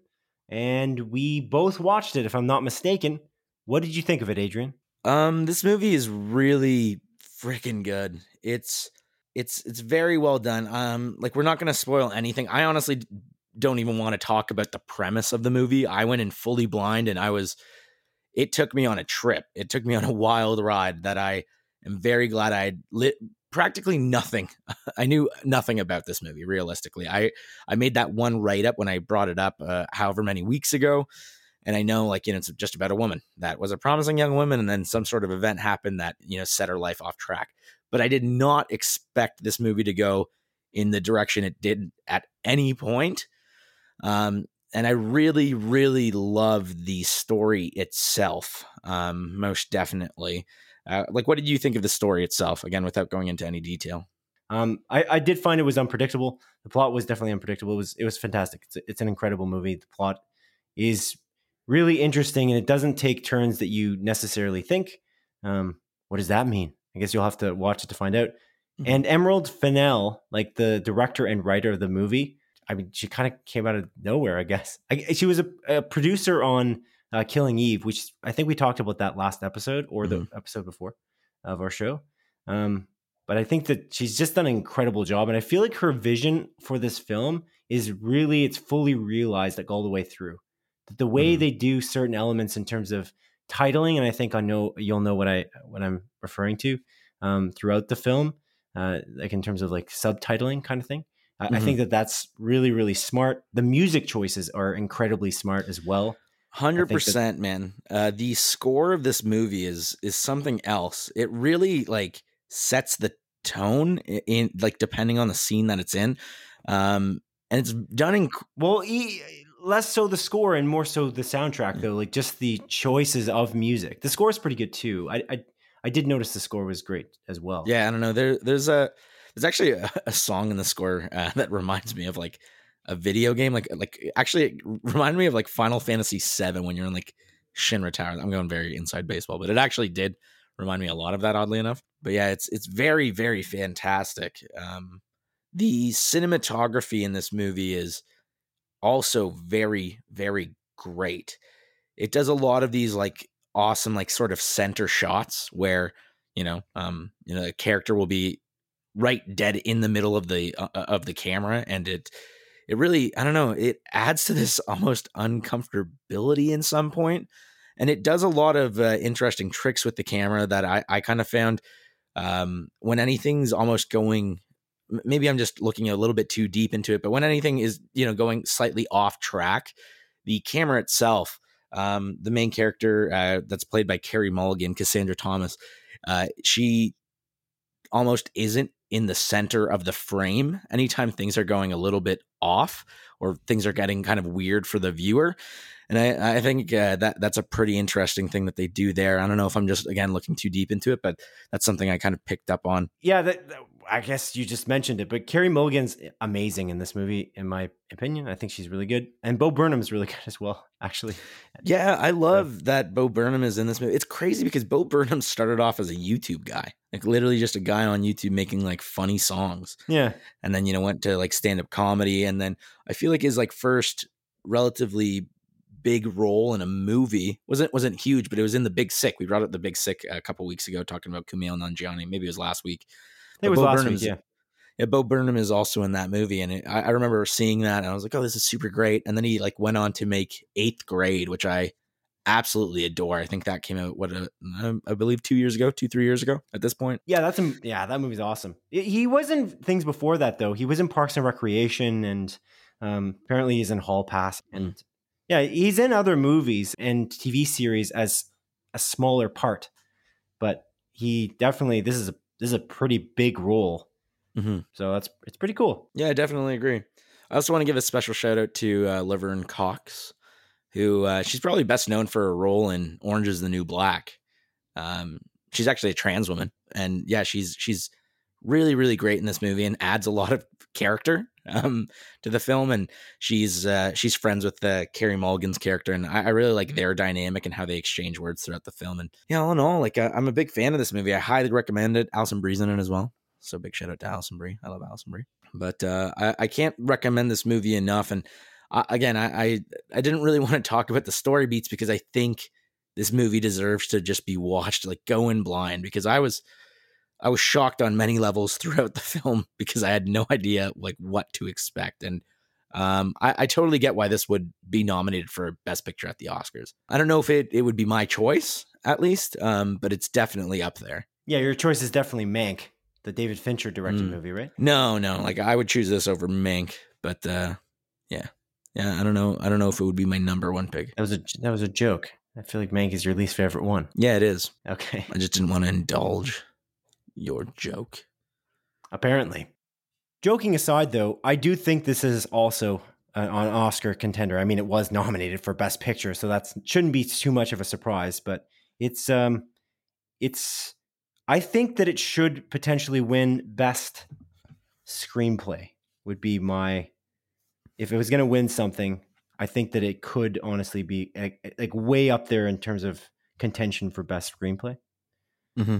and we both watched it. If I'm not mistaken, what did you think of it, Adrian? Um, this movie is really freaking good. It's it's it's very well done. Um, like we're not to spoil anything. I honestly don't even want to talk about the premise of the movie. I went in fully blind, and I was it took me on a trip. It took me on a wild ride that I am very glad I lit practically nothing. I knew nothing about this movie realistically. I I made that one write up when I brought it up uh, however many weeks ago and I know like you know it's just about a woman that was a promising young woman and then some sort of event happened that you know set her life off track. But I did not expect this movie to go in the direction it did at any point. Um, and I really, really love the story itself. Um, most definitely. Uh, like, what did you think of the story itself? Again, without going into any detail. Um, I, I did find it was unpredictable. The plot was definitely unpredictable. It was it was fantastic. It's, it's an incredible movie. The plot is really interesting, and it doesn't take turns that you necessarily think. Um, what does that mean? I guess you'll have to watch it to find out. Mm-hmm. And Emerald Fennell, like the director and writer of the movie, I mean, she kind of came out of nowhere, I guess. I, she was a, a producer on uh, Killing Eve, which I think we talked about that last episode or the mm-hmm. episode before of our show. Um, but I think that she's just done an incredible job, and I feel like her vision for this film is really it's fully realized like all the way through. That the way mm-hmm. they do certain elements in terms of titling, and I think I know you'll know what I what I'm referring to um, throughout the film, uh, like in terms of like subtitling kind of thing. Mm-hmm. I think that that's really, really smart. The music choices are incredibly smart as well. Hundred percent, man. Uh, the score of this movie is is something else. It really like sets the tone in, in like depending on the scene that it's in. Um, and it's done in well, e- less so the score and more so the soundtrack though. Like just the choices of music. The score is pretty good too. I I, I did notice the score was great as well. Yeah, I don't know. There there's a there's actually a, a song in the score uh, that reminds me of like a video game. Like like actually it reminded me of like Final Fantasy VII when you're in like Shinra Tower. I'm going very inside baseball, but it actually did remind me a lot of that, oddly enough. But yeah, it's it's very very fantastic. Um, the cinematography in this movie is also very very great. It does a lot of these like awesome like sort of center shots where you know um you know the character will be right dead in the middle of the uh, of the camera and it it really i don't know it adds to this almost uncomfortability in some point and it does a lot of uh, interesting tricks with the camera that i i kind of found um when anything's almost going maybe i'm just looking a little bit too deep into it but when anything is you know going slightly off track the camera itself um the main character uh that's played by carey mulligan cassandra thomas uh she almost isn't in the center of the frame anytime things are going a little bit off or things are getting kind of weird for the viewer. And I, I think uh, that that's a pretty interesting thing that they do there. I don't know if I'm just again looking too deep into it, but that's something I kind of picked up on. Yeah, that, that, I guess you just mentioned it, but Carey Mulligan's amazing in this movie, in my opinion. I think she's really good, and Bo Burnham's really good as well. Actually, yeah, I love that Bo Burnham is in this movie. It's crazy because Bo Burnham started off as a YouTube guy, like literally just a guy on YouTube making like funny songs. Yeah, and then you know went to like stand up comedy, and then I feel like his like first relatively big role in a movie wasn't wasn't huge, but it was in The Big Sick. We brought up The Big Sick a couple weeks ago, talking about Kumail Nanjiani. Maybe it was last week. It was Bo last Burnham's, week, yeah. Yeah, Bo Burnham is also in that movie, and it, I, I, remember seeing that, and I was like, "Oh, this is super great." And then he like went on to make Eighth Grade, which I absolutely adore. I think that came out what a, uh, I believe two years ago, two three years ago at this point. Yeah, that's a, yeah, that movie's awesome. He was in things before that though. He was in Parks and Recreation, and um, apparently he's in Hall Pass, and mm. yeah, he's in other movies and TV series as a smaller part, but he definitely this is a this is a pretty big role. Mm-hmm. So that's it's pretty cool. Yeah, I definitely agree. I also want to give a special shout out to uh, Laverne Cox, who uh, she's probably best known for a role in Orange Is the New Black. Um, she's actually a trans woman, and yeah, she's she's really really great in this movie and adds a lot of character um, to the film. And she's uh, she's friends with uh, Carey Mulligan's character, and I, I, really like their dynamic and how they exchange words throughout the film. And yeah, all in all, like uh, I'm a big fan of this movie. I highly recommend it. Alison Brie's in it as well, so big shout out to Alison Brie. I love Alison Brie. But uh, I, I can't recommend this movie enough. And uh, again, I, I I didn't really want to talk about the story beats because I think this movie deserves to just be watched like go in blind because I was I was shocked on many levels throughout the film because I had no idea like what to expect. And um, I, I, totally get why this would be nominated for Best Picture at the Oscars. I don't know if it, it would be my choice, at least, um, but it's definitely up there. Yeah, your choice is definitely Mank, the David Fincher directed mm. movie, right? No, no. Like I would choose this over Mank, but uh, yeah. Yeah, I don't know. I don't know if it would be my number one pick. That was a that was a joke. I feel like Mank is your least favorite one. Yeah, it is. Okay. I just didn't want to indulge your joke. Apparently. Joking aside, though, I do think this is also an Oscar contender. I mean, it was nominated for Best Picture, so that shouldn't be too much of a surprise. But it's, um, it's. I think that it should potentially win Best Screenplay. Would be my. If it was going to win something, I think that it could honestly be like, like way up there in terms of contention for Best Screenplay. Mm-hmm.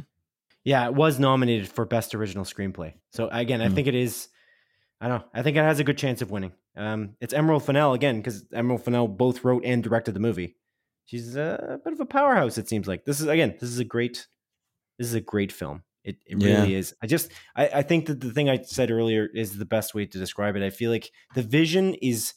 Yeah, it was nominated for best original screenplay. So again, I mm. think it is. I don't know. I think it has a good chance of winning. Um, it's Emerald Fennell again because Emerald Fennell both wrote and directed the movie. She's a, bit of a powerhouse. It seems like this is again. This is a great. This is a great film. It, it yeah. really is. I just I, I think that the thing I said earlier is the best way to describe it. I feel like the vision is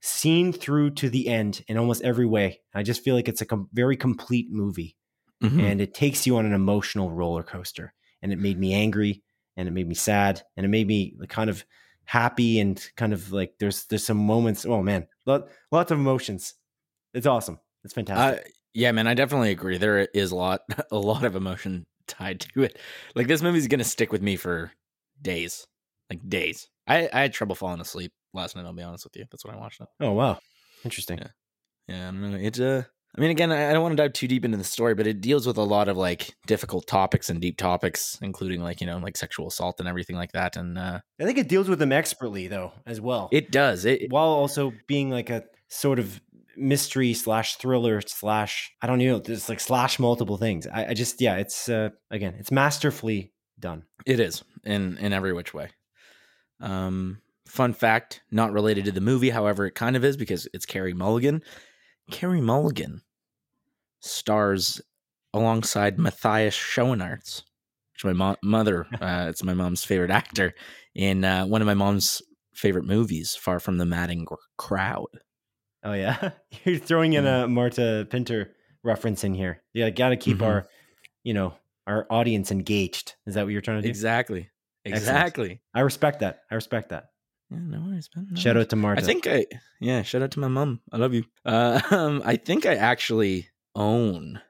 seen through to the end in almost every way. I just feel like it's a com- very complete movie mm-hmm. and it takes you on an emotional roller coaster. And it made me angry, and it made me sad, and it made me kind of happy, and kind of like there's there's some moments. Oh man, lots of emotions. It's awesome. It's fantastic. Uh, yeah, man, I definitely agree. There is a lot a lot of emotion tied to it. Like this movie's gonna stick with me for days, like days. I, I had trouble falling asleep last night. I'll be honest with you. That's when I watched it. Oh wow, interesting. Yeah. Yeah, I don't know. It's uh, I mean, again, I don't want to dive too deep into the story, but it deals with a lot of like difficult topics and deep topics, including like you know like sexual assault and everything like that. And uh, I think it deals with them expertly though, as well. it does it. while also being like a sort of mystery slash thriller slash I don't know, there's like slash multiple things. I, I just yeah, it's uh, again, it's masterfully done. It is in in every which way. Um, fun fact, not related to the movie, however, it kind of is because it's Carey Mulligan. Carey Mulligan stars alongside Matthias Schoenaerts, which my mo- mother, uh, it's my mom's favorite actor in uh, one of my mom's favorite movies, Far from the Madding Crowd. Oh yeah, you're throwing in a Marta Pinter reference in here. Yeah, got to keep Mhm. our, you know, our audience engaged. Is that what you're trying to do? Exactly. Excellent. Exactly. I respect that. I respect that. Yeah, no worries, man. no Shout worries. out to Marta. I think I yeah, shout out to my mom. I love you. Uh, um, I think I actually own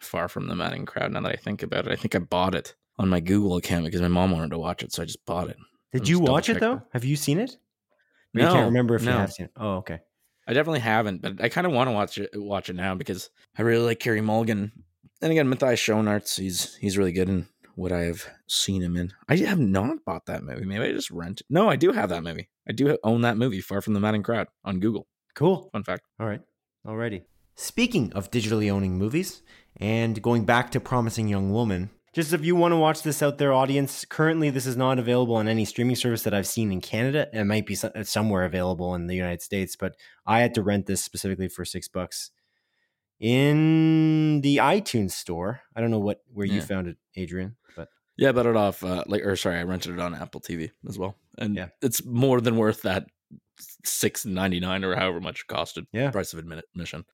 Far from the Madding Crowd. Now that I think about it, I think I bought it on my Google account because my mom wanted to watch it, so I just bought it. Did Let's you watch it though? that. Have you seen it? Or you No, can't remember if you have seen it. Oh, okay. I definitely haven't, but I kind of want to watch it. Watch it now because I really like Carey Mulligan. And again, Matthias Schoenaerts, he's he's really good in what I have seen him in. I have not bought that movie. Maybe I just rent. No, I do have that movie. I do own that movie, Far from the Madding Crowd, on Google. Cool. Fun fact. All right. Alrighty. Speaking of digitally owning movies and going back to Promising Young Woman, just if you want to watch this out there, audience, currently this is not available on any streaming service that I've seen in Canada. It might be somewhere available in the United States, but I had to rent this specifically for six bucks in the iTunes store. I don't know what where you Yeah. found it, Adrian, but Yeah, I bought it off. Uh, like, or sorry, I rented it on Apple TV as well, and Yeah. it's more than worth that six ninety nine or however much it costed. Yeah. price of admission.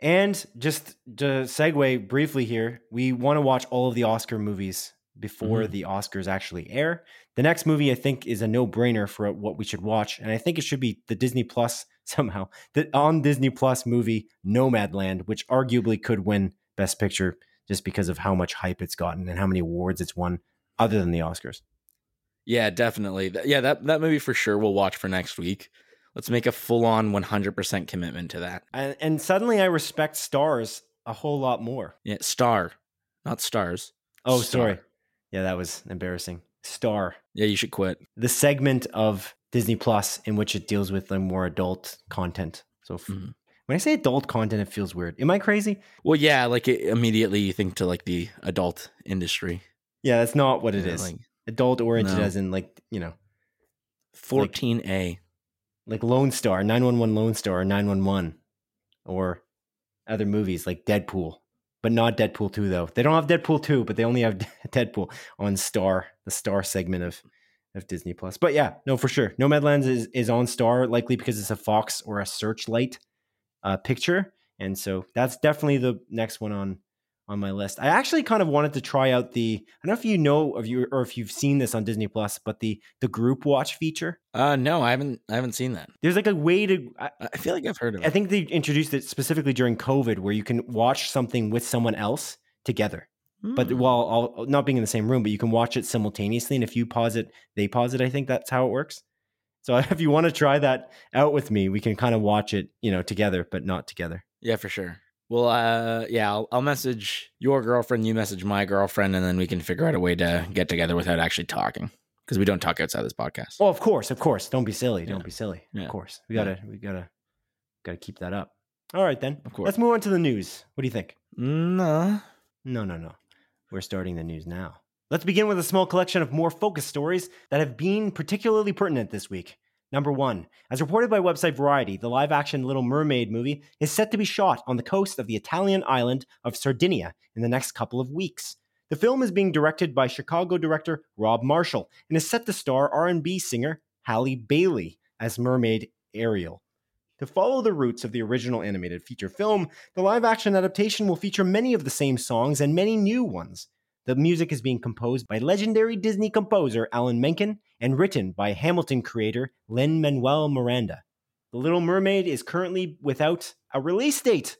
And just to segue briefly here, we want to watch all of the Oscar movies before Mhm. the Oscars actually air. The next movie I think is a no-brainer for what we should watch, and I think it should be the Disney Plus somehow. The on Disney Plus movie Nomadland, which arguably could win Best Picture just because of how much hype it's gotten and how many awards it's won other than the Oscars. Yeah, definitely. Yeah, that that movie for sure we'll watch for next week. Let's make a full on one hundred percent commitment to that. And, and suddenly I respect stars a whole lot more. Yeah, star, not stars. Oh, Star. sorry. Yeah, that was embarrassing. Star. Yeah, you should quit. the segment of Disney Plus in which it deals with like more adult content. So Mhm. when I say adult content, it feels weird. Am I crazy? Well, yeah, like it, immediately you think to like the adult industry. Yeah, that's not what it Yeah, is. Like adult oriented, No. as in like you know, fourteen A. like Lone Star, nine one one Lone Star, nine one one, or other movies like Deadpool, but not Deadpool two though. They don't have Deadpool two, but they only have Deadpool on Star, the Star segment of of Disney Plus. But yeah, no, for sure, Nomadlands is is on Star, likely because it's a Fox or a Searchlight uh, picture, and so that's definitely the next one on on my list. I actually kind of wanted to try out the. I don't know if you know of you or if you've seen this on Disney Plus, but the the group watch feature. Uh, no, I haven't. I haven't seen that. There's like a way to. I, I I feel like I've heard of it. I think they introduced it specifically during COVID, where you can watch something with someone else together, but Hmm. while all, not being in the same room, but you can watch it simultaneously. And if you pause it, they pause it. I think that's how it works. So if you want to try that out with me, we can kind of watch it, you know, together, but not together. Yeah, for sure. Well, uh, yeah, I'll, I'll message your girlfriend, you message my girlfriend, and then we can figure out a way to get together without actually talking because we don't talk outside this podcast. Oh, of course, of course. Don't be silly. Don't be silly. Yeah. Of course, we gotta, we gotta, gotta keep that up. All right, then. Of course. Let's move on to the news. What do you think? No. No, no, no. We're starting the news now. Let's begin with a small collection of more focused stories that have been particularly pertinent this week. Number one, as reported by website Variety, the live action Little Mermaid movie is set to be shot on the coast of the Italian island of Sardinia in the next couple of weeks. The film is being directed by Chicago director Rob Marshall and is set to star R&B singer Halle Bailey as mermaid Ariel. To follow the roots of the original animated feature film, the live action adaptation will feature many of the same songs and many new ones. The music is being composed by legendary Disney composer Alan Menken and written by Hamilton creator Lin Manuel Miranda. The Little Mermaid is currently without a release date.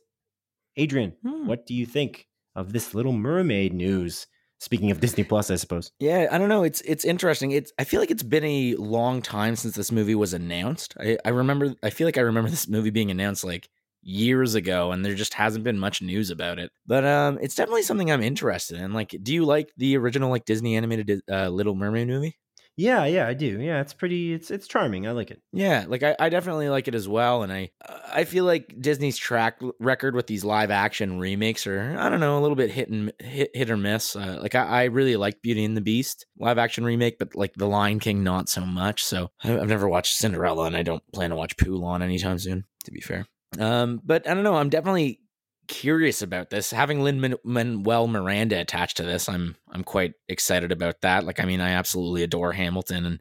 Adrian, Hmm. what do you think of this Little Mermaid news? Speaking of Disney Plus, I suppose. Yeah, I don't know. It's it's interesting. It's I feel like it's been a long time since this movie was announced. I, I remember I feel like I remember this movie being announced like years ago and there just hasn't been much news about it. But um it's definitely something I'm interested in. Like do you like the original like Disney animated uh, Little Mermaid movie? Yeah, yeah, I do. Yeah, it's pretty. It's it's charming. I like it. Yeah, like I, I definitely like it as well, and I I feel like Disney's track record with these live action remakes are I don't know a little bit hit and hit hit or miss. Uh, like I, I really like Beauty and the Beast live action remake, but like The Lion King not so much. So I've never watched Cinderella, and I don't plan to watch Mulan anytime soon. To be fair, um, but I don't know. I'm definitely curious about this. Having Lin Manuel Miranda attached to this, I'm I'm quite excited about that. Like, I mean, I absolutely adore Hamilton, and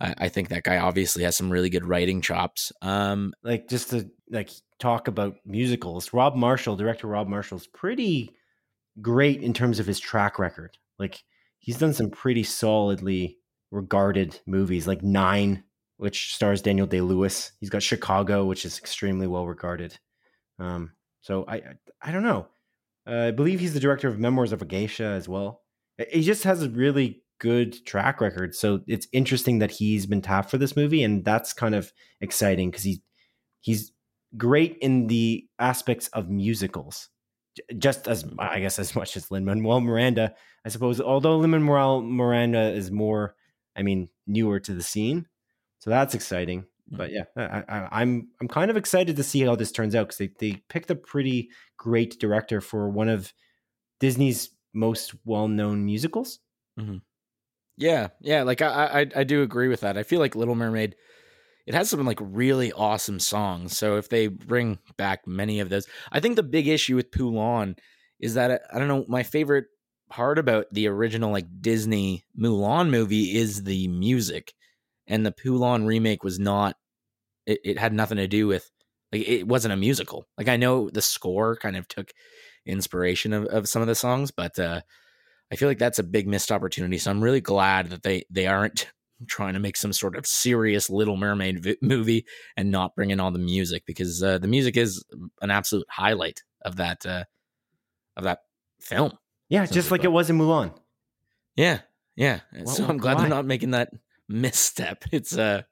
I, I think that guy obviously has some really good writing chops. Um, like just to like talk about musicals, Rob Marshall, director Rob Marshall's pretty great in terms of his track record. Like, he's done some pretty solidly regarded movies, like Nine, which stars Daniel Day Lewis. He's got Chicago, which is extremely well regarded. Um, so I I don't know. Uh, I believe he's the director of Memoirs of a Geisha as well. He just has a really good track record. So it's interesting that he's been tapped for this movie, and that's kind of exciting because he's he's great in the aspects of musicals, just as I guess as much as Lin Manuel Miranda, I suppose. Although Lin Manuel Miranda is more, I mean, newer to the scene, so that's exciting. But yeah, I, am I'm, I'm kind of excited to see how this turns out because they they picked a pretty great director for one of Disney's most well known musicals. Mm-hmm. Yeah, yeah, like I, I I do agree with that. I feel like Little Mermaid it has some like really awesome songs. So if they bring back many of those, I think the big issue with Mulan is that I don't know. My favorite part about the original like Disney Mulan movie is the music and the Mulan remake was not. It, it had nothing to do with like it wasn't a musical. Like I know the score kind of took inspiration of, of some of the songs, but uh, I feel like that's a big missed opportunity. So I'm really glad that they they aren't trying to make some sort of serious Little Mermaid vi- movie and not bring in all the music because uh, the music is an absolute highlight of that uh, of that film. Yeah, just like it was in Mulan. Yeah, yeah. Well, so I'm glad why? they're not making that misstep. It's uh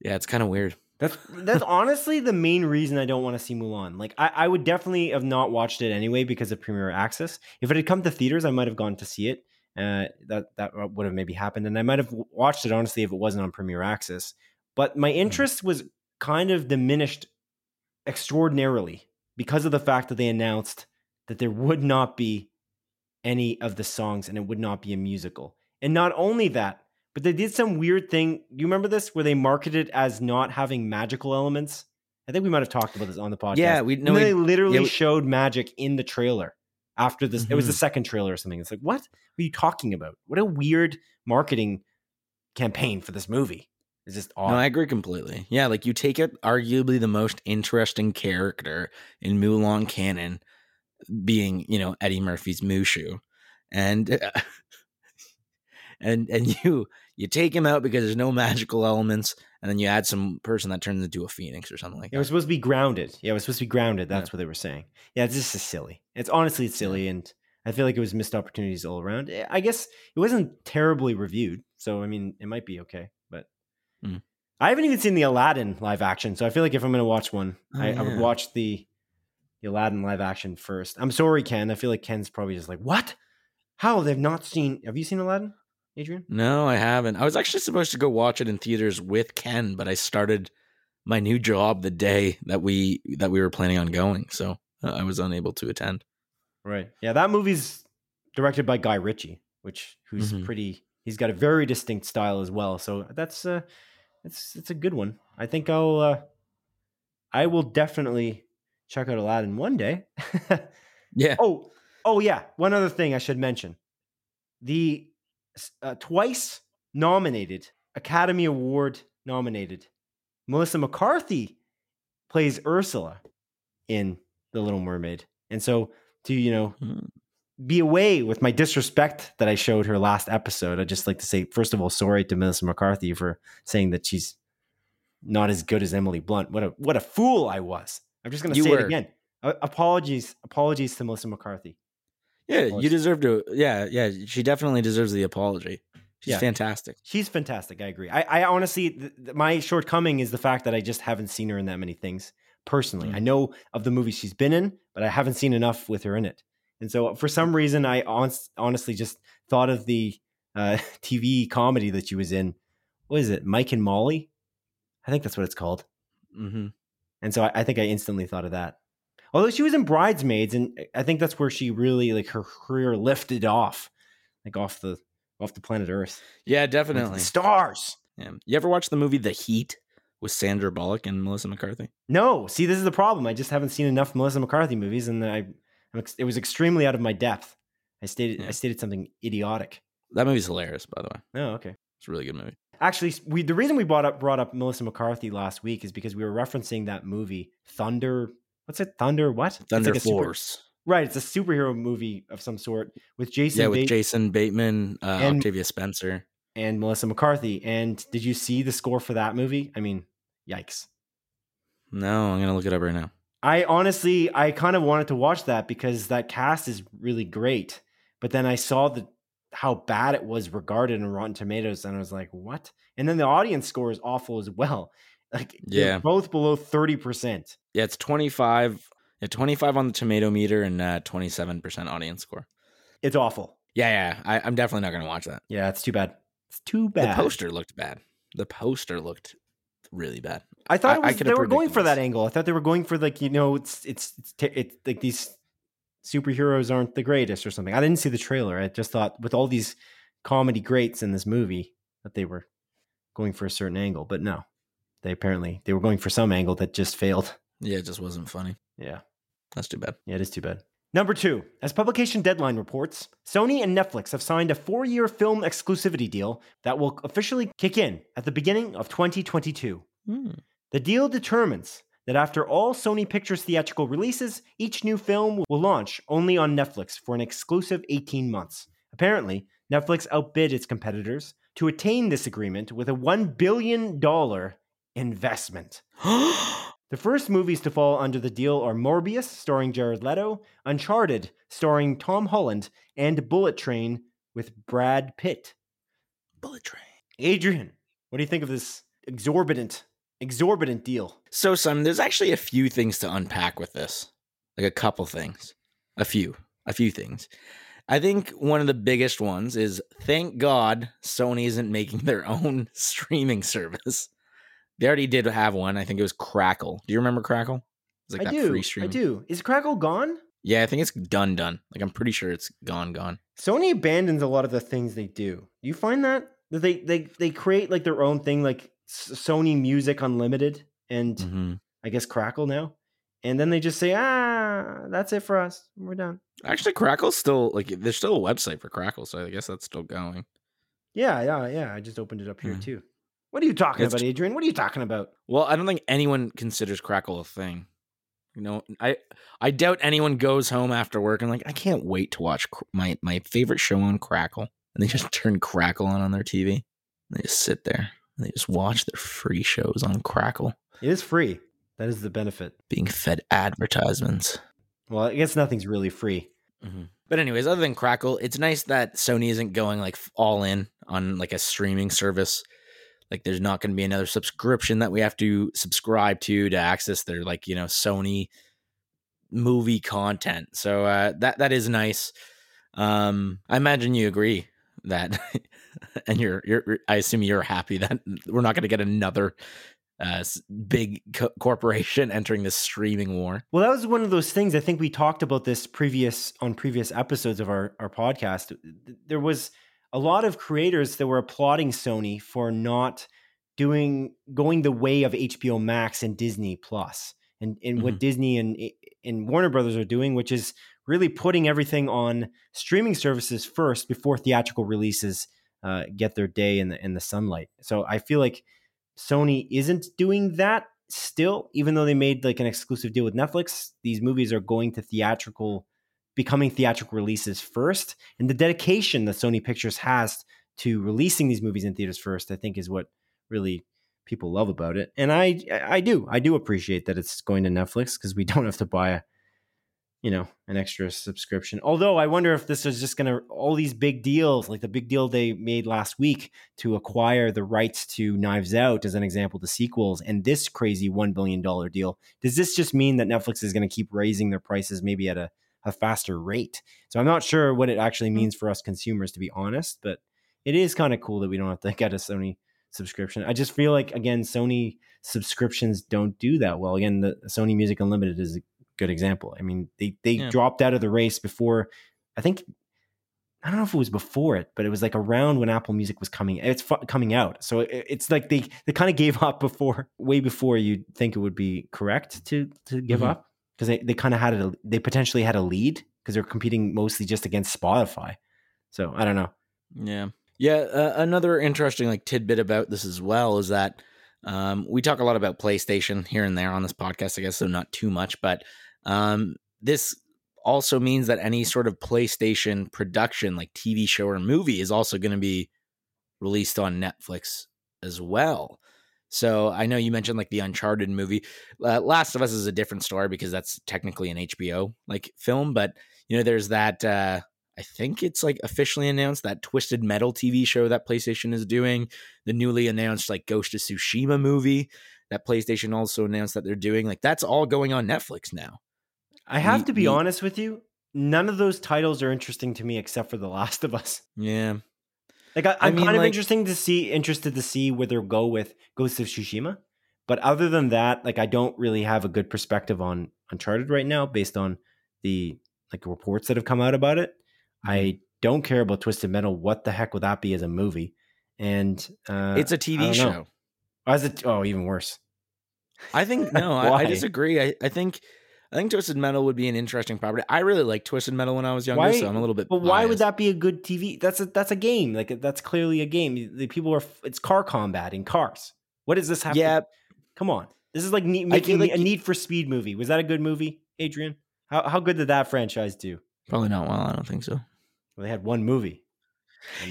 yeah, it's kind of weird. That's that's honestly the main reason I don't want to see Mulan. Like I, I would definitely have not watched it anyway because of Premiere Access. If it had come to theaters, I might have gone to see it. Uh, that that would have maybe happened, and I might have watched it honestly if it wasn't on Premiere Access. But my mm-hmm. interest was kind of diminished extraordinarily because of the fact that they announced that there would not be any of the songs and it would not be a musical. And not only that, but they did some weird thing. You remember this where they marketed it as not having magical elements? I think we might have talked about this on the podcast. Yeah, we know. They literally yeah, we, showed magic in the trailer after this. Mm-hmm. It was the mm-hmm. second trailer or something. It's like, what are you talking about? What a weird marketing campaign for this movie. It's just odd. No, I agree completely. Yeah, like you take it arguably the most interesting character in Mulan canon being, you know, Eddie Murphy's Mushu. And uh, and and you you take him out because there's no magical elements, and then you add some person that turns into a phoenix or something like that. It was supposed to be grounded. Yeah, it was supposed to be grounded. That's yeah. what they were saying. Yeah, it's just silly. It's honestly it's silly, and I feel like it was missed opportunities all around. Eh, I guess it wasn't terribly reviewed, so I mean, it might be okay. But mm. I haven't even seen the Aladdin live action, so I feel like if I'm going to watch one, oh, I, yeah. I would watch the the Aladdin live action first. I'm sorry, Ken. I feel like Ken's probably just like, what? How they've not seen? Have you seen Aladdin? Adrian? No, I haven't. I was actually supposed to go watch it in theaters with Ken, but I started my new job the day that we that we were planning on going, so uh, I was unable to attend. Right. Yeah, that movie's directed by Guy Ritchie, which who's mm-hmm. pretty. He's got a very distinct style as well. So that's uh, it's it's a good one. I think I'll uh, I will definitely check out Aladdin one day. yeah. Oh, oh yeah. One other thing I should mention: the uh, twice nominated, Academy Award nominated. Melissa McCarthy plays Ursula in The Little Mermaid. And so to, you know, mm. be away with my disrespect that I showed her last episode, I'd just like to say, first of all, sorry to Melissa McCarthy for saying that she's not as good as Emily Blunt. What a what a fool I was. I'm just gonna say were. it again. Apologies, apologies to Melissa McCarthy. Yeah, you deserve to. Yeah, yeah, she definitely deserves the apology. She's Yeah. fantastic. She's fantastic. I agree. I, I honestly, th- th- my shortcoming is the fact that I just haven't seen her in that many things personally. Mm. I know of the movies she's been in, but I haven't seen enough with her in it. And so, for some reason, I honest, honestly just thought of the uh, TV comedy that she was in. What is it, Mike and Molly? I think that's what it's called. Mm-hmm. And so, I, I think I instantly thought of that. Although she was in Bridesmaids, and I think that's where she really like her career lifted off, like off the off the planet Earth. Yeah, definitely. stars. Yeah. You ever watch the movie The Heat with Sandra Bullock and Melissa McCarthy? No, see, this is the problem. I just haven't seen enough Melissa McCarthy movies, and I, it was extremely out of my depth. I stated, Yeah. I stated something idiotic. That movie's hilarious, by the way. Oh, okay. It's a really good movie. Actually, we the reason we brought up brought up Melissa McCarthy last week is because we were referencing that movie Thunder. What's it? Thunder what? Thunder like a super- Force. right, it's a superhero movie of some sort with Jason yeah, with Jason Bateman, uh, And- Octavia Spencer. and Melissa McCarthy. And did you see the score for that movie? I mean, yikes. No, I'm gonna look it up right now. I honestly, I kind of wanted to watch that because that cast is really great. But then I saw the how bad it was regarded in Rotten Tomatoes, and I was like, "What?" And then the audience score is awful as well. Like, Yeah. both below thirty percent. Yeah, it's 25. Yeah, 25 on the tomato meter and uh, 27% audience score. It's awful. Yeah, yeah. I, I'm definitely not gonna watch that. Yeah, it's too bad. It's too bad. The poster looked bad. The poster looked really bad. I thought it I- I they were going for that angle. I thought they were going for like you know, it's it's it's, t- it's like these superheroes aren't the greatest or something. I didn't see the trailer. I just thought with all these comedy greats in this movie that they were going for a certain angle, but no, they apparently they were going for some angle that just failed. Yeah, it just wasn't funny. Yeah, That's too bad. yeah, it is too bad. Number two, as publication deadline reports, Sony and Netflix have signed a four-year film exclusivity deal that will officially kick in at the beginning of 2022. Hmm. The deal determines that after all Sony Pictures theatrical releases, each new film will launch only on Netflix for an exclusive 18 months. Apparently, Netflix outbid its competitors to attain this agreement with a $1 billion investment. The first movies to fall under the deal are Morbius, starring Jared Leto, Uncharted, starring Tom Holland, and Bullet Train with Brad Pitt. Bullet train. Adrian, what do you think of this exorbitant, exorbitant deal? So, Simon, there's actually a few things to unpack with this. Like a couple things. A few. A few things. I think one of the biggest ones is thank God Sony isn't making their own streaming service. They already did have one. I think it was Crackle. Do you remember Crackle? It's like I that do. free I do. Is Crackle gone? Yeah, I think it's done done. Like I'm pretty sure it's gone gone. Sony abandons a lot of the things they do. Do you find that that they they they create like their own thing, like S- Sony Music Unlimited and hmm I guess Crackle now, and then they just say, ah, that's it for us. We're done. Actually, Crackle's still like there's still a website for Crackle, so I guess that's still going. Yeah, yeah, yeah. I just opened it up here Mhm. too. What are you talking It's- about, Adrian? What are you talking about? Well, I don't think anyone considers Crackle a thing. You know, I I doubt anyone goes home after work and like I can't wait to watch my my favorite show on Crackle, and they just turn Crackle on on their TV. And they just sit there and they just watch their free shows on Crackle, It is free. That is the benefit. being fed advertisements. Well, I guess nothing's really free. Mm-hmm. But anyways, other than Crackle, it's nice that Sony isn't going like all in on like a streaming service. Like there's not going to be another subscription that we have to subscribe to to access their like, you know, Sony movie content. So uh that that is nice. Um I imagine you agree that and you're you're I assume you're happy that we're not going to get another uh big co- corporation entering this streaming war. Well, that was one of those things. I think we talked about this previous on previous episodes of our our podcast. There was a lot of creators that were applauding Sony for not doing going the way of HBO Max and Disney Plus, and and what Disney and and Warner Brothers are doing, which is really putting everything on streaming services first before theatrical releases uh, get their day in the in the sunlight. So I feel like Sony isn't doing that still, even though they made like an exclusive deal with Netflix. These movies are going to theatrical, becoming theatrical releases first, and the dedication that Sony Pictures has to releasing these movies in theaters first, I think, is what really people love about it. And I, I do, I do appreciate that it's going to Netflix because we don't have to buy a you know, an extra subscription. Although I wonder if this is just going to all these big deals, like the big deal they made last week to acquire the rights to Knives Out, as an example, the sequels, and this crazy one billion dollar deal. Does this just mean that Netflix is going to keep raising their prices, maybe at a, a faster rate? So I'm not sure what it actually means for us consumers, to be honest. But it is kind of cool that we don't have to get a Sony subscription. I just feel like again, Sony subscriptions don't do that well. Again, the Sony Music Unlimited is a good example. I mean, they they yeah. dropped out of the race before. I think I don't know if it was before it, but it was like around when Apple Music was coming. It's fu- coming out, so it, it's like they they kind of gave up before, way before you'd think it would be correct to to give mm-hmm. up because they they kind of had a they potentially had a lead because they're competing mostly just against Spotify. So I don't know. Yeah, yeah. Uh, another interesting like tidbit about this as well is that um, we talk a lot about PlayStation here and there on this podcast, I guess, so not too much, but um, this also means that any sort of PlayStation production, like TV show or movie, is also going to be released on Netflix as well. So I know you mentioned like the Uncharted movie. Uh, Last of Us is a different story because that's technically an HBO like film, but you know there's that. Uh, I think it's like officially announced that Twisted Metal TV show that PlayStation is doing. The newly announced like Ghost of Tsushima movie that PlayStation also announced that they're doing. Like that's all going on Netflix now. I have to be honest with you. None of those titles are interesting to me except for The Last of Us. Yeah. Like I, am kind of like, interesting to see, interested to see where they'll go with Ghost of Tsushima. But other than that, like I don't really have a good perspective on Uncharted right now, based on the like reports that have come out about it. I mm-hmm. don't care about Twisted Metal. What the heck would that be as a movie? And uh, it's a TV show. As it? Oh, even worse. I think no. I, I, disagree. I, I think I think Twisted Metal would be an interesting property. I really liked Twisted Metal when I was younger, why, so I'm a little bit. But biased. why would that be a good TV? That's a that's a game. Like that's clearly a game. The people are it's car combat in cars. What does this have? Yeah, to, come on. This is like ne- making like a Need for Speed movie. Was that a good movie, Adrian? How how good did that franchise do? Probably not well. I don't think so. Well, they had one movie.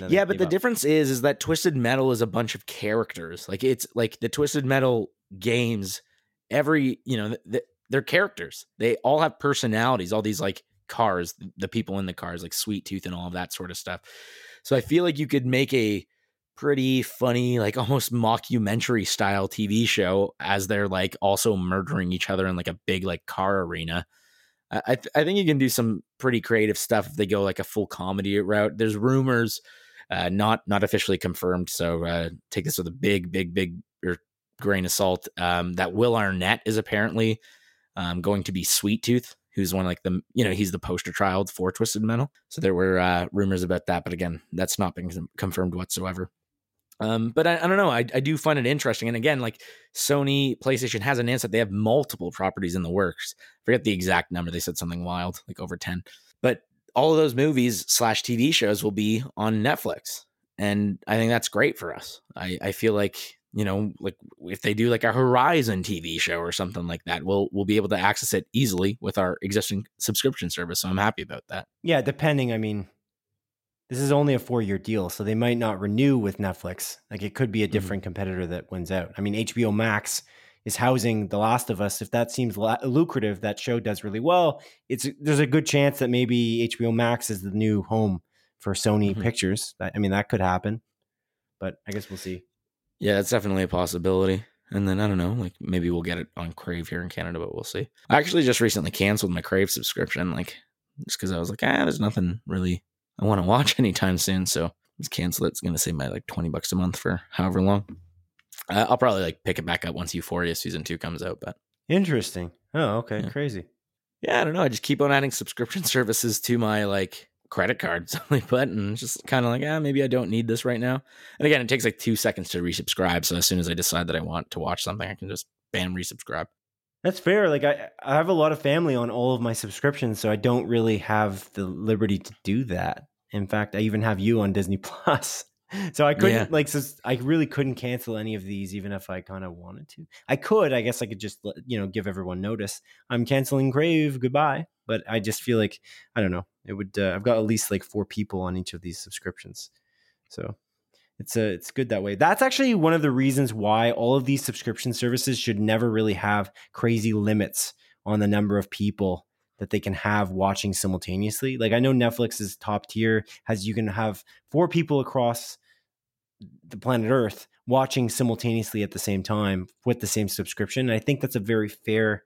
Yeah, but the up. difference is is that Twisted Metal is a bunch of characters. Like it's like the Twisted Metal games. Every you know, the, they're characters. They all have personalities. All these like cars, the people in the cars, like Sweet Tooth and all of that sort of stuff. So I feel like you could make a pretty funny, like almost mockumentary style TV show as they're like also murdering each other in like a big like car arena. I th- I think you can do some pretty creative stuff if they go like a full comedy route. There's rumors, uh, not not officially confirmed, so uh, take this with a big, big, big er, grain of salt. Um, that Will Arnett is apparently um, going to be Sweet Tooth, who's one like the you know he's the poster child for Twisted Metal. So there were uh, rumors about that, but again, that's not been confirmed whatsoever. Um, but I, I, don't know. I, I do find it interesting. And again, like Sony PlayStation has announced that they have multiple properties in the works. forget the exact number. They said something wild, like over 10. But all of those movies slash TV shows will be on Netflix. And I think that's great for us. I, I feel like you know, like if they do like a Horizon TV show or something like that, we'll we'll be able to access it easily with our existing subscription service. So I'm happy about that. Yeah, depending. I mean, this is only a four year deal, so they might not renew with Netflix. Like it could be a mm-hmm. different mm-hmm. competitor that wins out. I mean, HBO Max is housing The Last of Us. If that seems lucrative, that show does really well. It's there's a good chance that maybe HBO Max is the new home for Sony mm-hmm. Pictures. I mean, that could happen, but I guess we'll see. Yeah, it's definitely a possibility. And then I don't know, like maybe we'll get it on Crave here in Canada, but we'll see. I actually just recently canceled my Crave subscription, like just because I was like, ah, there's nothing really I want to watch anytime soon. So just cancel it. It's going to save my like 20 bucks a month for however long. Uh, I'll probably like pick it back up once Euphoria season two comes out. But interesting. Oh, okay. Yeah. Crazy. Yeah, I don't know. I just keep on adding subscription services to my like credit card simply put and just kind of like ah maybe i don't need this right now. And again it takes like two seconds to resubscribe so as soon as i decide that i want to watch something i can just bam resubscribe. That's fair like i i have a lot of family on all of my subscriptions so i don't really have the liberty to do that. In fact i even have you on disney plus so I couldn't yeah. like so I really couldn't cancel any of these even if I kind of wanted to. I could, I guess I could just you know give everyone notice I'm canceling Crave. Goodbye. But I just feel like I don't know. It would. Uh, I've got at least like four people on each of these subscriptions, so it's a it's good that way. That's actually one of the reasons why all of these subscription services should never really have crazy limits on the number of people that they can have watching simultaneously. Like I know Netflix is top tier, has you can have four people across the planet Earth watching simultaneously at the same time with the same subscription. And I think that's a very fair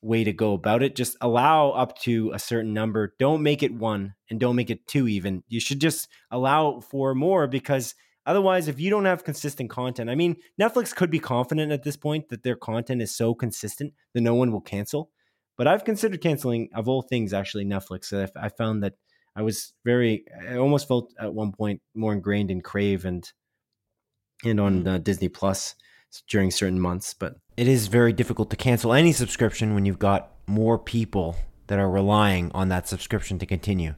way to go about it. Just allow up to a certain number. Don't make it one and don't make it two even. You should just allow for more because otherwise if you don't have consistent content, I mean, Netflix could be confident at this point that their content is so consistent that no one will cancel. But I've considered canceling of all things actually Netflix. I found that I was very I almost felt at one point more ingrained in Crave and and on uh, Disney Plus during certain months, but it is very difficult to cancel any subscription when you've got more people that are relying on that subscription to continue.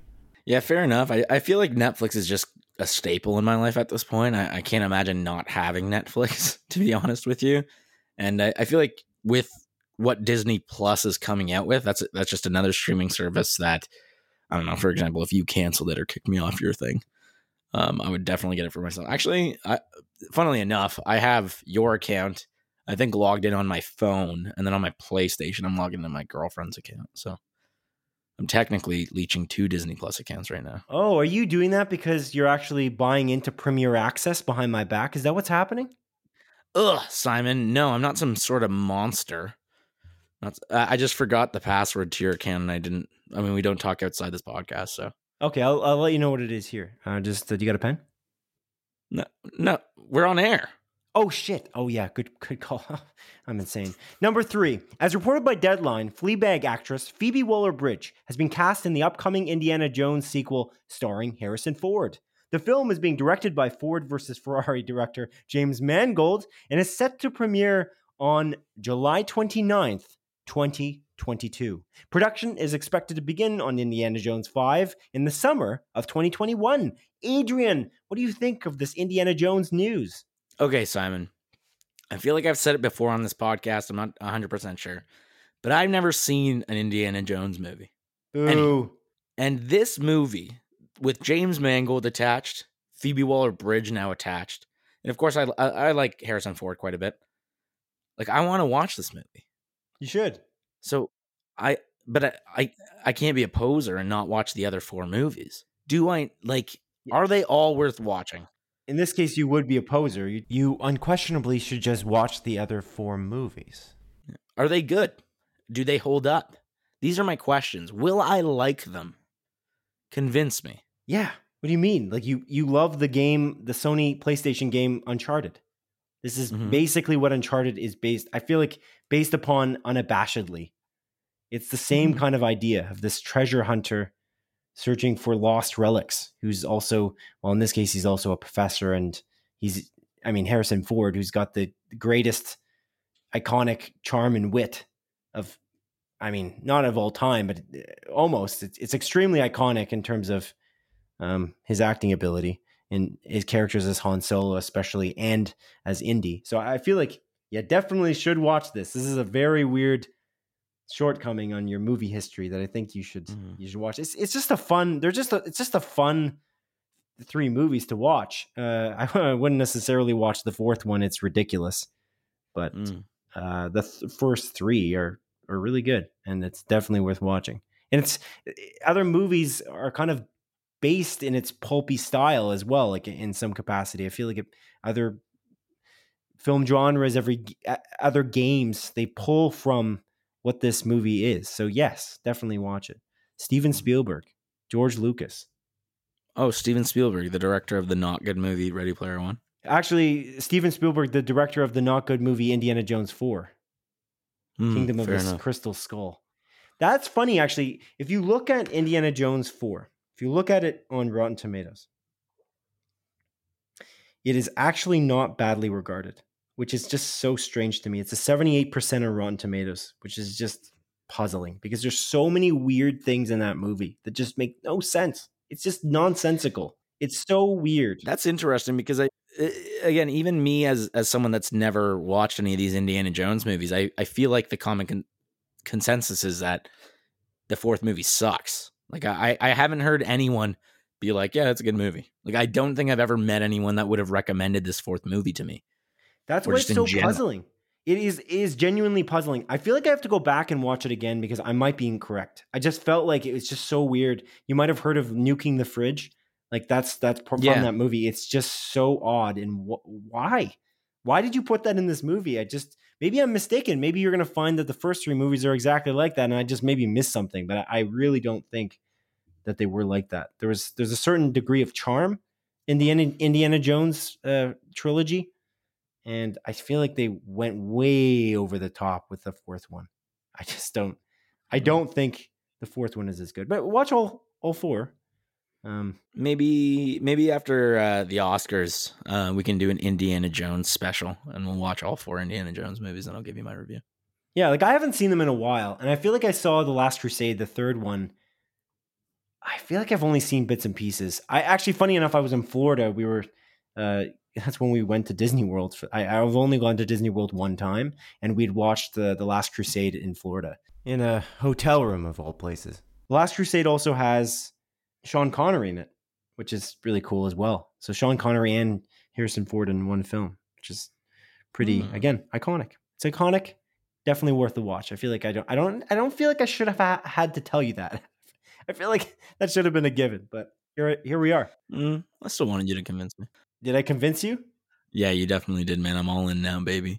Yeah, fair enough. I, I feel like Netflix is just a staple in my life at this point. I, I can't imagine not having Netflix, to be honest with you. And I, I feel like with what Disney Plus is coming out with, that's that's just another streaming service that I don't know. For example, if you canceled it or kicked me off your thing, um, I would definitely get it for myself. Actually, I, funnily enough, I have your account. I think logged in on my phone, and then on my PlayStation, I'm logging in my girlfriend's account. So I'm technically leeching two Disney Plus accounts right now. Oh, are you doing that because you're actually buying into Premier Access behind my back? Is that what's happening? Ugh, Simon. No, I'm not some sort of monster. Not, I just forgot the password to your account, and I didn't. I mean, we don't talk outside this podcast, so Okay, I'll, I'll let you know what it is here. Uh, just, uh, do you got a pen? no, no, we're on air. Oh shit! Oh yeah, good good call. I'm insane. Number three, as reported by Deadline, Fleabag actress Phoebe Waller-Bridge has been cast in the upcoming Indiana Jones sequel starring Harrison Ford. The film is being directed by Ford versus Ferrari director James Mangold and is set to premiere on July 29th, 2022. Production is expected to begin on Indiana Jones 5 in the summer of 2021. Adrian, what do you think of this Indiana Jones news? Okay, Simon. I feel like I've said it before on this podcast. I'm not 100% sure. But I've never seen an Indiana Jones movie. Ooh. And this movie, with James Mangold attached, Phoebe Waller Bridge now attached, and of course, I, I, I like Harrison Ford quite a bit. Like, I want to watch this movie. You should. So I, but I, I, I can't be a poser and not watch the other four movies. Do I like? Are they all worth watching? In this case, you would be a poser. You, you unquestionably should just watch the other four movies. Are they good? Do they hold up? These are my questions. Will I like them? Convince me. Yeah. What do you mean? Like you you love the game, the Sony PlayStation game Uncharted. This is Mhm. basically what Uncharted is based. I feel like based upon unabashedly. It's the same Mhm. kind of idea of this treasure hunter searching for lost relics, who's also, well, in this case, he's also a professor, and he's, I mean, Harrison Ford, who's got the greatest iconic charm and wit of, I mean, not of all time, but uh, almost. It's, it's extremely iconic in terms of um, his acting ability and his characters as Han Solo, especially, and as Indy. So I feel like, yeah, definitely should watch this. This is a very weird shortcoming on your movie history that I think you should Mhm. you should watch. It's it's just a fun. They're just a, it's just a fun three movies to watch. Uh, I, wouldn't necessarily watch the fourth one. It's ridiculous, but Mm. uh, the th- first three are are really good, and it's definitely worth watching. And it's other movies are kind of based in its pulpy style as well, like in some capacity. I feel like it, other film genres, every other games, they pull from what this movie is. So yes, definitely watch it. Steven Spielberg, George Lucas. Oh, Steven Spielberg, the director of the not good movie Ready Player One. Actually, Steven Spielberg, the director of the not good movie Indiana Jones 4. Hmm, Kingdom of the enough. Crystal Skull. That's funny, actually. If you look at Indiana Jones 4, if you look at it on Rotten Tomatoes, it is actually not badly regarded, which is just so strange to me. It's a 78% on Rotten Tomatoes, which is just puzzling because there's so many weird things in that movie that just make no sense. It's just nonsensical. It's so weird. That's interesting because I- again, even me as as someone that's never watched any of these Indiana Jones movies, I I feel like the common con- consensus is that the fourth movie sucks. Like I I haven't heard anyone be like, yeah, it's a good movie. Like I don't think I've ever met anyone that would have recommended this fourth movie to me. That's why it's so general. puzzling. It is it is genuinely puzzling. I feel like I have to go back and watch it again because I might be incorrect. I just felt like it was just so weird. You might have heard of nuking the fridge. Like that's that's from Yeah. that movie. It's just so odd. And wh- why? Why did you put that in this movie? I just maybe I'm mistaken. Maybe you're gonna find that the first three movies are exactly like that, and I just maybe missed something. But I, I really don't think that they were like that. There was there's a certain degree of charm in the Indiana Jones uh, trilogy, and I feel like they went way over the top with the fourth one. I just don't. I don't think the fourth one is as good. But watch all all four. Um, Maybe maybe after uh, the Oscars, uh, we can do an Indiana Jones special, and we'll watch all four Indiana Jones movies, and I'll give you my review. Yeah, like I haven't seen them in a while, and I feel like I saw the Last Crusade, the third one. I feel like I've only seen bits and pieces. I actually, funny enough, I was in Florida. We were, uh, that's when we went to Disney World. I, I've only gone to Disney World one time, and we'd watched the the Last Crusade in Florida in a hotel room of all places. The Last Crusade also has Sean Connery in it, which is really cool as well. So Sean Connery and Harrison Ford in one film, which is pretty Hmm. again iconic. It's iconic definitely worth the watch. I feel like I don't, I don't, I don't feel like I should have ha- had to tell you that. I feel like that should have been a given, but here, here we are. Mm, I still wanted you to convince me. Did I convince you? Yeah, you definitely did, man. I'm all in now, baby.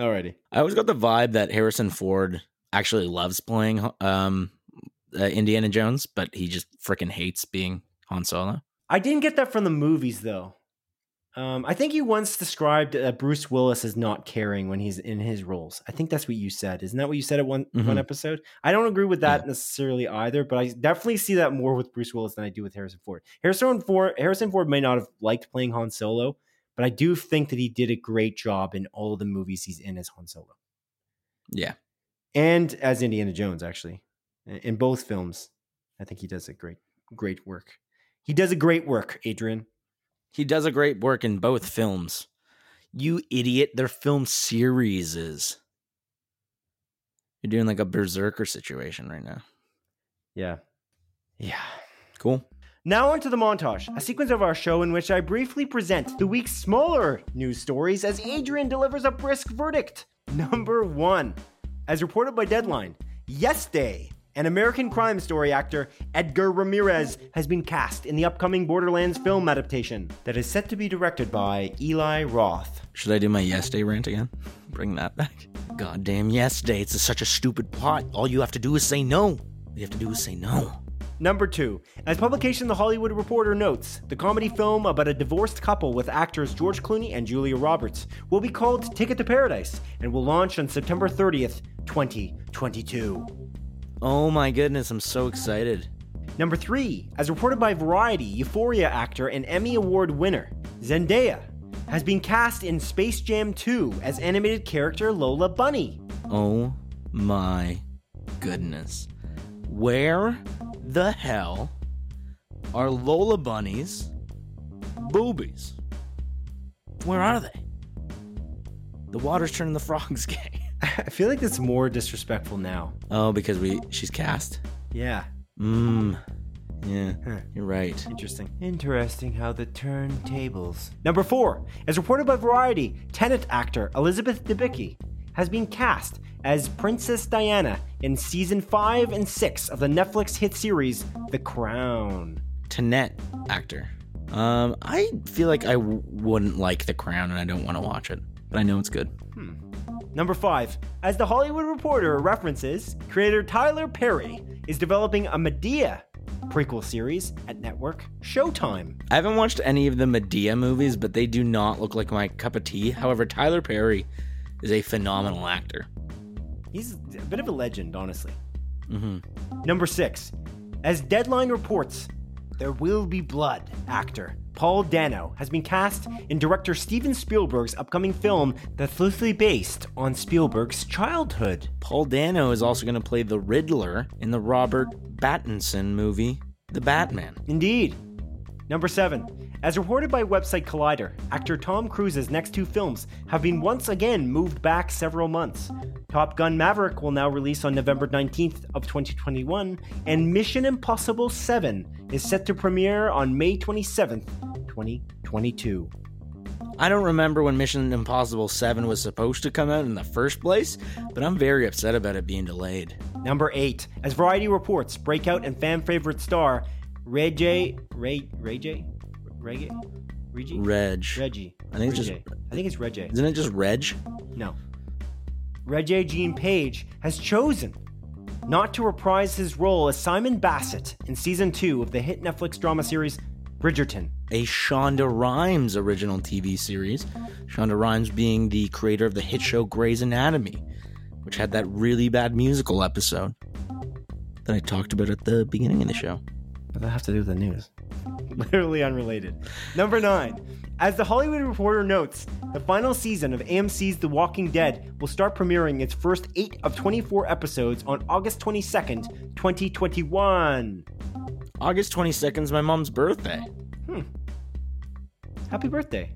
Alrighty. I always got the vibe that Harrison Ford actually loves playing um, uh, Indiana Jones, but he just freaking hates being Han Solo. I didn't get that from the movies though. Um, I think you once described uh, Bruce Willis as not caring when he's in his roles. I think that's what you said. Isn't that what you said at one one Mhm. episode? I don't agree with that necessarily either, but I definitely see that more with Bruce Willis than I do with Harrison Ford. Harrison Ford, Harrison Ford may not have liked playing Han Solo, but I do think that he did a great job in all of the movies he's in as Han Solo Yeah. and as Indiana Jones. Actually, in both films, I think he does a great, great work. He does a great work, Adrian. He does a great work in both films. You idiot. They're film series. You're doing like a berserker situation right now. Yeah. Yeah. Cool. Now onto the montage, a sequence of our show in which I briefly present the week's smaller news stories as Adrian delivers a brisk verdict. Number one, as reported by Deadline, Yes Day, an American crime story actor, Edgar Ramirez, has been cast in the upcoming Borderlands film adaptation that is set to be directed by Eli Roth. Should I do my yes day rant again? Bring that back. Goddamn yes day. It's such a stupid plot. All you have to do is say no. All you have to do is say no. Number two, as publication The Hollywood Reporter notes, the comedy film about a divorced couple with actors George Clooney and Julia Roberts will be called Ticket to Paradise and will launch on September 30th, 2022. Oh my goodness, I'm so excited. Number three, as reported by Variety, Euphoria actor and Emmy Award winner Zendaya has been cast in Space Jam 2 as animated character Lola Bunny. Oh my goodness. Where the hell are Lola Bunny's boobies? Where are they? The water's turning the frogs gay. I feel like it's more disrespectful now. Oh, because we she's cast. Yeah, Mmm. Yeah, Huh. you're right. Interesting. Interesting how the turntables. Number four, as reported by Variety, Tenet actor Elizabeth Debicki has been cast as Princess Diana in season five and six of the Netflix hit series The Crown. Tenet actor. Um, I feel like I w- wouldn't like The Crown, and I don't want to watch it, but I know it's good. Number five, as the Hollywood Reporter references, creator Tyler Perry is developing a Madea prequel series at network Showtime. I haven't watched any of the Madea movies, but they do not look like my cup of tea. However, Tyler Perry is a phenomenal actor. He's a bit of a legend, honestly. hmm Number six, as Deadline reports, there will be blood. Actor Paul Dano has been cast in director Steven Spielberg's upcoming film that's loosely based on Spielberg's childhood. Paul Dano is also going to play the Riddler in the Robert Pattinson movie, The Batman. Indeed. Number seven, as reported by website Collider, actor Tom Cruise's next two films have been once again moved back several months. Top Gun Maverick will now release on November 19th of 2021, and Mission Impossible 7 is set to premiere on May 27th, 2022. I don't remember when Mission Impossible 7 was supposed to come out in the first place, but I'm very upset about it being delayed. Number eight, as Variety reports, breakout and fan favorite star Reggie Ray Reggie Reggie Reggie Reg. Reggie. I think it's just-. I think it's Reggie. Isn't it just Reg? No. Reggie Jean Page has chosen not to reprise his role as Simon Basset in season two of the hit Netflix drama series Bridgerton. A Shonda Rhimes original TV series. Shonda Rhimes being the creator of the hit show Grey's Anatomy, which had that really bad musical episode that I talked about at the beginning of the show. What does that have to do with the news? Literally unrelated. Number nine. As the Hollywood Reporter notes, the final season of AMC's The Walking Dead will start premiering its first 8 of 24 episodes on August 22nd, 2021. August 22nd is my mom's birthday. Hmm. Happy birthday.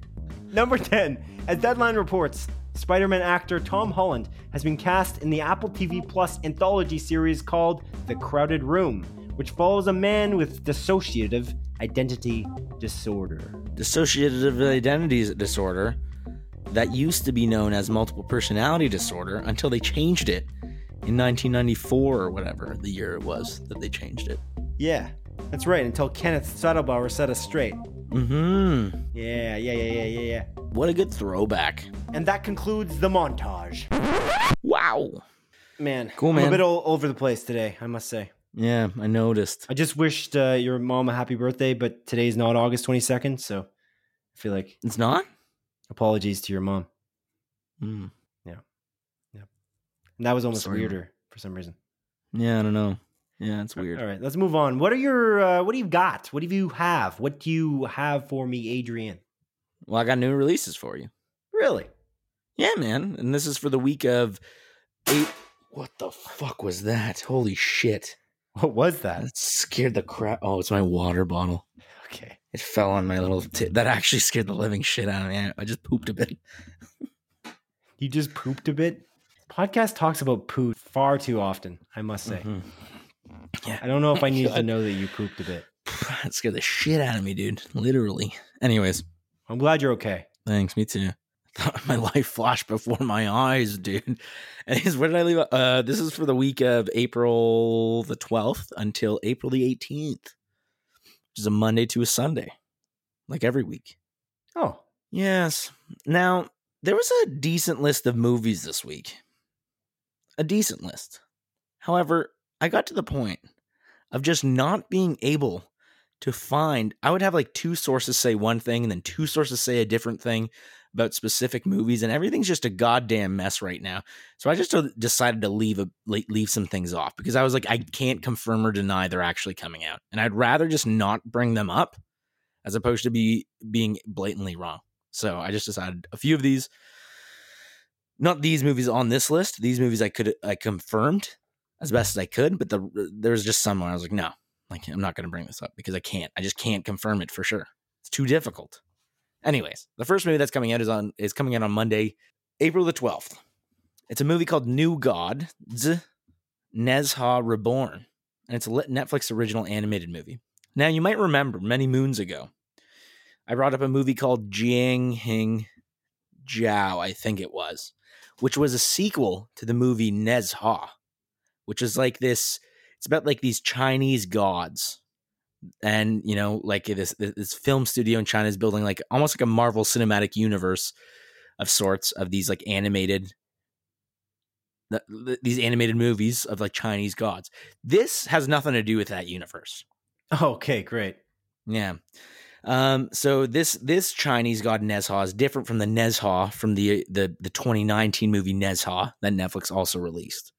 Number 10. As Deadline reports, Spider Man actor Tom Holland has been cast in the Apple TV Plus anthology series called The Crowded Room, which follows a man with dissociative identity disorder. Dissociative identity disorder that used to be known as multiple personality disorder until they changed it in 1994 or whatever the year it was that they changed it. Yeah, that's right, until Kenneth Sattelbauer set us straight. Mm-hmm. Yeah, yeah, yeah, yeah, yeah, yeah. What a good throwback. And that concludes the montage. Wow. Man, Cool, I'm man. a bit all over the place today, I must say. Yeah, I noticed. I just wished uh, your mom a happy birthday, but today's not August 22nd, so I feel like It's not? apologies to your mom. Mm. Yeah, yeah. And that was almost Sorry, weirder for some reason. Yeah, I don't know. Yeah, it's weird. All right, let's move on. What are your uh, what do you got? What do you have? What do you have for me, Adrian? Well, I got new releases for you. Really? Yeah, man. And this is for the week of eight. What the fuck was that? Holy shit. What was that? That scared the crap. Oh, it's my water bottle. Okay. It fell on my little. T- that actually scared the living shit out of me. I- I just pooped a bit. You just pooped a bit. Podcast talks about poo far too often, I must say. Mhm. I don't know if I need to know that you pooped a bit. That scared the shit out of me, dude. Literally. Anyways, I'm glad you're okay. thanks. Me too. My life flashed before my eyes, dude. Anyways, where did I leave? Uh, this is for the week of April the 12th until April the 18th, which is a Monday to a Sunday, like every week. Oh, Yes. Now, there was a decent list of movies this week. A decent list. However, I got to the point of just not being able to find. I would have like two sources say one thing and then two sources say a different thing about specific movies, and everything's just a goddamn mess right now. So I just decided to leave a leave some things off because I was like, I can't confirm or deny they're actually coming out, and I'd rather just not bring them up as opposed to be being blatantly wrong. So I just decided a few of these, not these movies on this list. These movies I could I confirmed as best as I could, but the there was just some where I was like, no, like I'm not going to bring this up because I can't. I just can't confirm it for sure. It's too difficult. Anyways, the first movie that's coming out is on is coming out on Monday, April the twelfth. It's a movie called New God, Z Nezha Reborn, and it's a Netflix original animated movie. Now you might remember many moons ago, I brought up a movie called Jiang Hing Jiao, I think it was, which was a sequel to the movie Nezha, which is like this. It's about like these Chinese gods, and you know, like this this film studio in China is building like almost like a Marvel Cinematic Universe of sorts of these like animated. th- th- These animated movies of like Chinese gods. This has nothing to do with that universe. okay, great. Yeah. Um, so this this Chinese god Nezha is different from the Nezha from the the the 2019 movie Nezha that Netflix also released.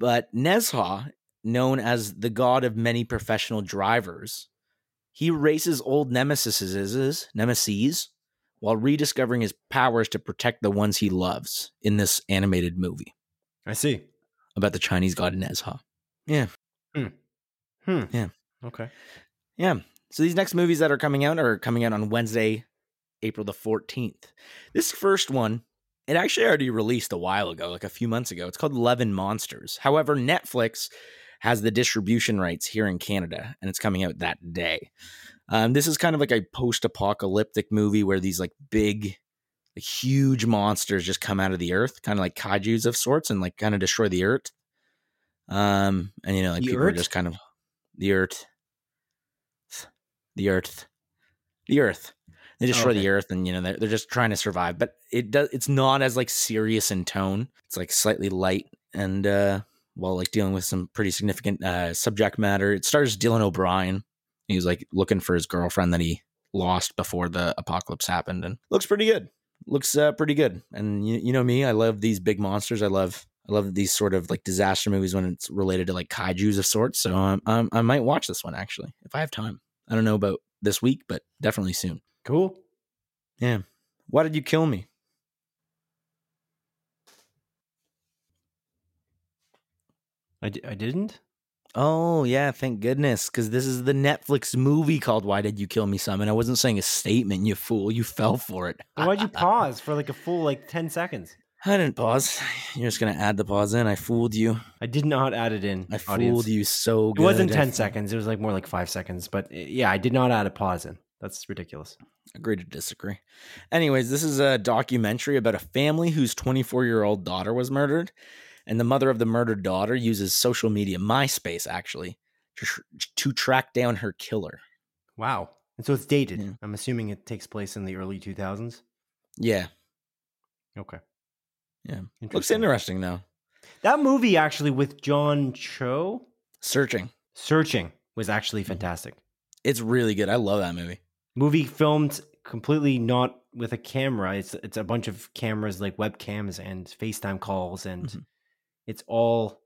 But Nezha, known as the god of many professional drivers, he races old nemesises nemesis while rediscovering his powers to protect the ones he loves in this animated movie I see. about the Chinese god Nezha. Yeah. Hmm. Yeah. Okay. Yeah. So these next movies that are coming out are coming out on Wednesday, April the 14th. This first one, it actually already released a while ago, like a few months ago. It's called and Monsters. However, Netflix has the distribution rights here in Canada, and it's coming out that day. Um, this is kind of like a post-apocalyptic movie where these like big, like huge monsters just come out of the earth, kind of like kaiju's of sorts, and like kind of destroy the earth. Um, and you know, like The people are just kind of the earth, the earth, the earth. They destroy okay. the earth, and you know they're, they're just trying to survive. But it does. It's not as like serious in tone. It's like slightly light, and uh, while like dealing with some pretty significant uh, subject matter. It stars Dylan O'Brien. He was like looking for his girlfriend that he lost before the apocalypse happened, and looks pretty good. Looks uh, pretty good. And you, you know me, I love these big monsters. I love I love these sort of like disaster movies when it's related to like kaiju's of sorts. So um, um, I might watch this one actually if I have time. I don't know about this week, but definitely soon. Cool. Yeah. Why did you kill me? I, d- I didn't. Oh yeah, thank goodness, because this is the Netflix movie called "Why Did You Kill Me?" Simon. I wasn't saying a statement, you fool. You fell for it. Why'd you pause for like a full like ten seconds? I didn't pause. You're just gonna add the pause in. I fooled you. I did not add it in. I fooled you so good. It wasn't ten seconds. It was like more like five seconds. But uh, yeah, I did not add a pause in. That's ridiculous. Agree to disagree. Anyways, this is a documentary about a family whose 24 year old daughter was murdered, and the mother of the murdered daughter uses social media, MySpace actually, to, tr- to track down her killer. Wow. And so it's dated. Yeah. I'm assuming it takes place in the early 2000s. Yeah, Okay. Yeah. looks interesting though. That movie actually with John Cho, Searching. Searching, was actually Mhm. fantastic. It's really good. I love that movie. Movie filmed completely not with a camera. It's it's a bunch of cameras like webcams and FaceTime calls and Mhm. it's all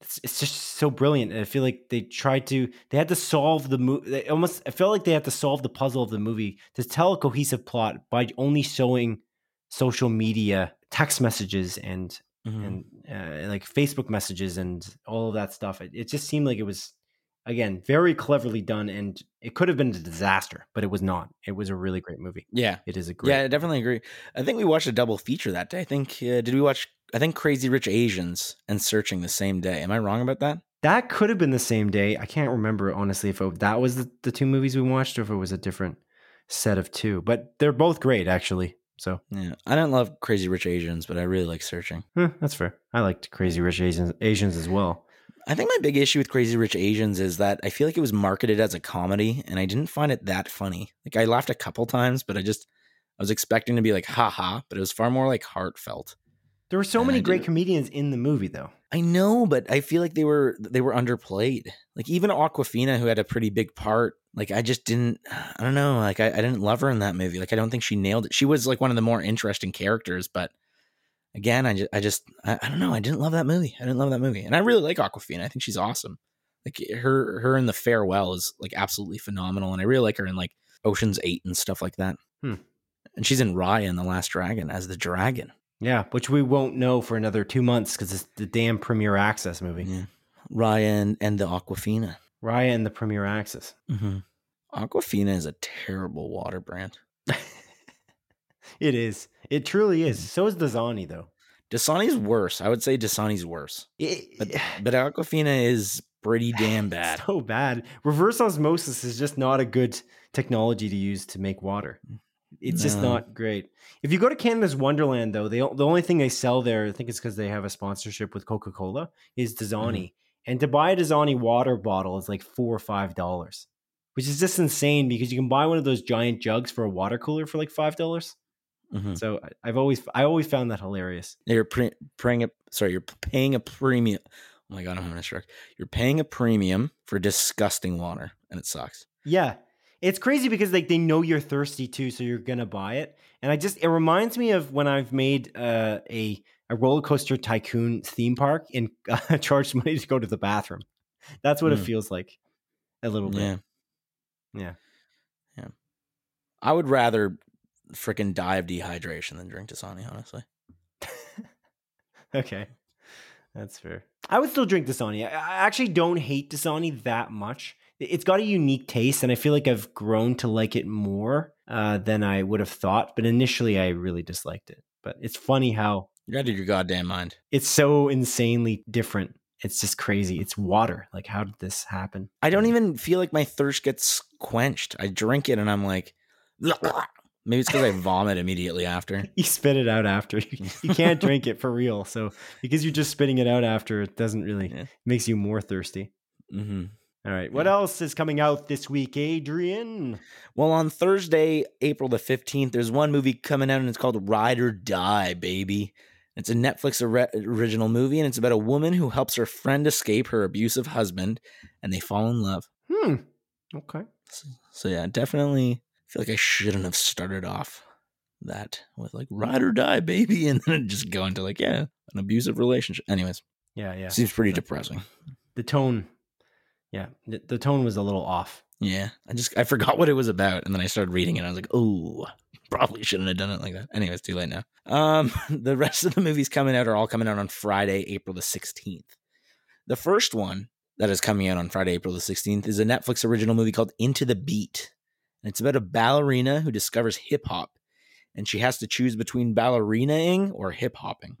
it's, it's just so brilliant. And I feel like they tried to they had to solve the movie. They almost I felt like they had to solve the puzzle of the movie to tell a cohesive plot by only showing social media text messages and Mhm. and uh, like Facebook messages and all of that stuff. It, it just seemed like it was again very cleverly done, and it could have been a disaster, but it was not. It was a really great movie. Yeah. It is a great. Yeah, I definitely agree. I think we watched a double feature that day. I think uh, did we watch? I think Crazy Rich Asians and Searching the same day. Am I wrong about that? That could have been the same day. I can't remember honestly if it, that was the, the two movies we watched or if it was a different set of two. But they're both great actually. So Yeah, I don't love Crazy Rich Asians, but I really like Searching. that's fair. I liked Crazy Rich Asians, Asians as well. I think my big issue with Crazy Rich Asians is that I feel like it was marketed as a comedy, and I didn't find it that funny. Like I laughed a couple times, but I just I was expecting to be like ha ha, but it was far more like heartfelt. There were so And many I great didn't- comedians in the movie though. I know, but I feel like they were they were underplayed. Like even Awkwafina, who had a pretty big part, like I just didn't. I don't know. Like I, I didn't love her in that movie. Like I don't think she nailed it. She was like one of the more interesting characters, but again, I just I just I, I don't know. I didn't love that movie. I didn't love that movie, and I really like Awkwafina. I think she's awesome. Like her her in the farewell is like absolutely phenomenal, and I really like her in like Ocean's Eight and stuff like that. Hmm. And she's in Raya and the Last Dragon as the dragon. Yeah, which we won't know for another two months because it's the damn Premier Access movie. Yeah, Raya and, and the Aquafina. Raya and the Premier Access. Mm-hmm. Aquafina is a terrible water brand. It is. It truly is. Mm-hmm. So is Dasani though. Dasani's worse. I would say Dasani's worse. It, But but Aquafina is pretty damn bad. so bad. Reverse osmosis is just not a good technology to use to make water. It's just not great. If you go to Canada's Wonderland, though, they the only thing they sell there, I think it's because they have a sponsorship with Coca Cola, is mm-hmm. Dasani. And to buy a Dasani water bottle is like four or five dollars, which is just insane because you can buy one of those giant jugs for a water cooler for like five dollars. Mhm. So I've always I always found that hilarious. You're pre- paying a sorry. You're paying a premium. Oh my god, I'm having a stroke. You're paying a premium for disgusting water, and it sucks. Yeah. It's crazy because like they know you're thirsty too, so you're gonna buy it. And I just it reminds me of when I've made uh, a a roller coaster tycoon theme park and uh, charged money to go to the bathroom. That's what it Mm. feels like a little bit. Yeah, Yeah. yeah. I would rather freaking die of dehydration than drink Dasani. Honestly, Okay. That's fair. I would still drink Dasani. I I actually don't hate Dasani that much. It- It's got a unique taste, and I feel like I've grown to like it more uh, than I would have thought. But initially, I really disliked it. But it's funny how you're out of your goddamn mind. it's so insanely different it's just crazy. It's water. Like, how did this happen? I don't even feel like my thirst gets quenched. I drink it and I'm like, maybe it's because I vomit immediately after. You spit it out after. You can't drink it for real. So because you're just spitting it out after, it doesn't really Yeah. makes you more thirsty. hmm All right. What Yeah. else is coming out this week, Adrian? Well, on Thursday, April the 15th, there's one movie coming out and it's called Ride or Die, baby. It's a Netflix ori- original movie and it's about a woman who helps her friend escape her abusive husband and they fall in love. Hmm. Okay. So, so yeah, definitely feel like I shouldn't have started off that with like Ride or Die, baby, and then just go into like, yeah, an abusive relationship. Anyways, Yeah. Yeah. seems pretty That's- depressing. The tone. Yeah. The, the tone was a little off. Yeah, I just I forgot what it was about, and then I started reading it. and I was like, "Oh, probably shouldn't have done it like that." Anyways, too late now. Um, the rest of the movies coming out are all coming out on Friday, April the sixteenth. The first one that is coming out on Friday, April the sixteenth, is a Netflix original movie called Into the Beat, and it's about a ballerina who discovers hip hop, and she has to choose between ballerinaing or hip hopping.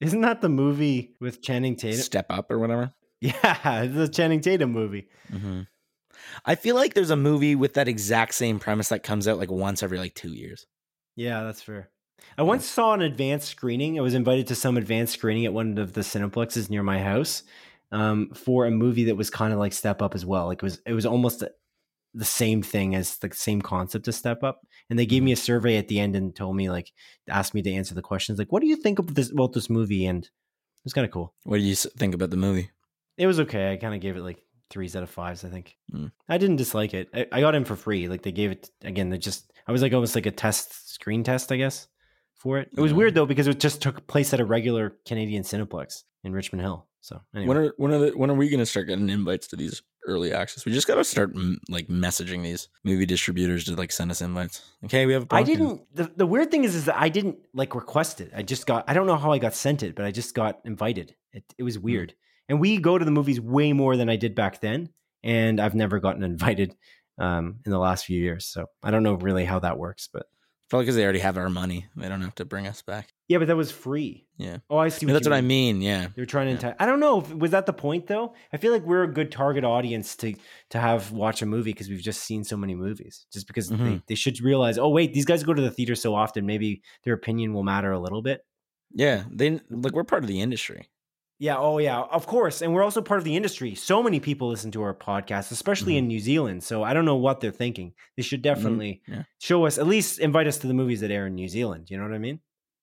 Isn't that the movie with Channing Tatum? Step up or whatever. Yeah, it's a Channing Tatum movie. hmm I feel like there's a movie with that exact same premise that comes out like once every like two years. Yeah, that's fair. I once saw an advanced screening. I was invited to some advanced screening at one of the Cineplexes near my house um, for a movie that was kind of like Step Up as well. Like it was, it was almost the same thing as the same concept to Step Up. And they gave me a survey at the end and told me like, asked me to answer the questions like, "What do you think of this about this movie?" And it was kind of cool. What do you think about the movie? It was okay. I kind of gave it like threes out of fives. I think Mm. I didn't dislike it. I, I got in for free. Like they gave it again. They just I was like almost like a test screen test, I guess, for it. It was weird though because it just took place at a regular Canadian Cineplex in Richmond Hill. So anyway, When are when are the, when are we going to start getting invites to these early access? We just got to start like messaging these movie distributors to like send us invites. Okay, we have. a I didn't. The, the weird thing is, is that I didn't like request it. I just got. I don't know how I got sent it, but I just got invited. It it was weird. And we go to the movies way more than I did back then, and I've never gotten invited um, in the last few years. So I don't know really how that works, but Probably because they already have our money. They don't have to bring us back. yeah, but that was free. Yeah. Oh, I see. Yeah, that's what I mean. Yeah. They were trying to Yeah. entice. I don't know. If, was that the point though? I feel like we're a good target audience to to have watch a movie because we've just seen so many movies. Just because they, Mhm. they should realize, oh wait, these guys go to the theater so often, maybe their opinion will matter a little bit. Yeah. They like we're part of the industry. Yeah. Oh yeah. Of course. And we're also part of the industry. So many people listen to our podcast, especially in mm-hmm. New Zealand. So I don't know what they're thinking. They should mm-hmm, definitely yeah. show us at least invite us to the movies that air in New Zealand. You know what I mean?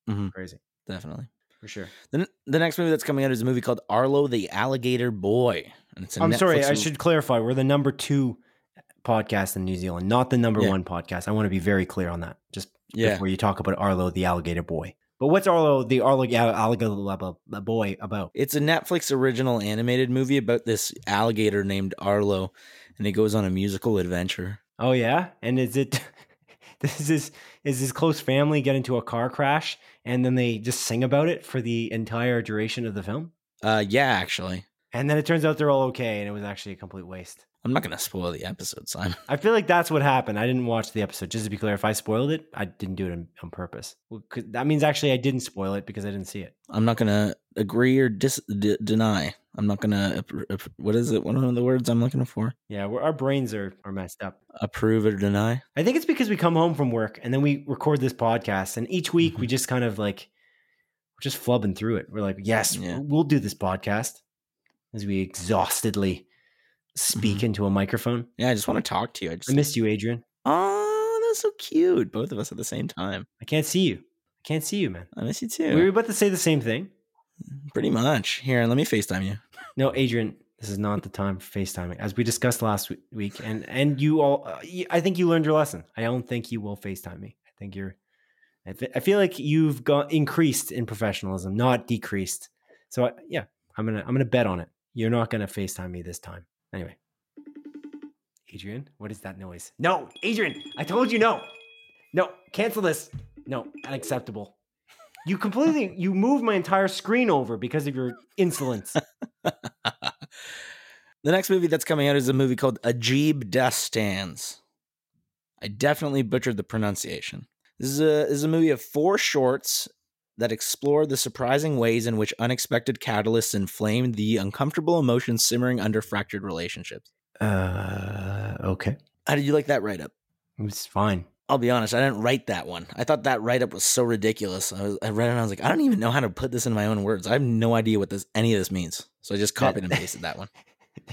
Mhm. Crazy Definitely. for sure. The, the next movie that's coming out is a movie called Arlo the Alligator Boy. And it's I'm sorry. Netflix I should clarify. We're the number two uh, podcast in New Zealand, not the number Yeah. one podcast. I want to be very clear on that. Just Yeah. before you talk about Arlo, the alligator boy. But what's Arlo, the Arlo alligator boy about? It's a Netflix original animated movie about this alligator named Arlo, and he goes on a musical adventure. Oh yeah, and is it? This is is his close family get into a car crash and then they just sing about it for the entire duration of the film, Uh, yeah, actually, and then it turns out they're all okay, and it was actually a complete waste. I'm not gonna spoil the episode, Simon. I feel like that's what happened. I didn't watch the episode. Just to be clear, if I spoiled it, I didn't do it on, on purpose. Well, that means actually I didn't spoil it because I didn't see it. I'm not gonna agree or dis- d- deny. I'm not gonna appro- appro- what is it? One of the words I'm looking for? Yeah, we're, our brains are are messed up. Approve or deny? I think it's because we come home from work and then we record this podcast, and each week we mm-hmm. just kind of like we're just flubbing through it. We're like, yes, Yeah. we'll do this podcast as we exhaustedly speak into a microphone. Yeah, I just want to talk to you. I just I missed you, Adrian. oh, that's so cute. Both of us at the same time. I can't see you. I can't see you, man. I miss you too. We were about to say the same thing. Pretty much. Here, let me Facetime you. No, Adrian, this is not the time for FaceTiming, as we discussed last week. And and you all, uh, I think you learned your lesson. I don't think you will FaceTime me. I think you're. I, fe- I feel like you've got increased in professionalism, not decreased. So I, yeah, I'm gonna I'm gonna bet on it. You're not gonna FaceTime me this time. Anyway, Adrian, what is that noise? No, Adrian, I told you no. No, cancel this. No, unacceptable. You completely you moved my entire screen over because of your insolence. the next movie that's coming out is a movie called Ajeeb Daastaans. I definitely butchered the pronunciation. This is a this is a movie of four shorts that explore the surprising ways in which unexpected catalysts inflame the uncomfortable emotions simmering under fractured relationships. Uh, okay. How did you like that write up? It was fine. I'll be honest, I didn't write that one. I thought that write up was so ridiculous. I, was, I read it and I was like, I don't even know how to put this in my own words. I have no idea what this any of this means. So I just copied and pasted that one.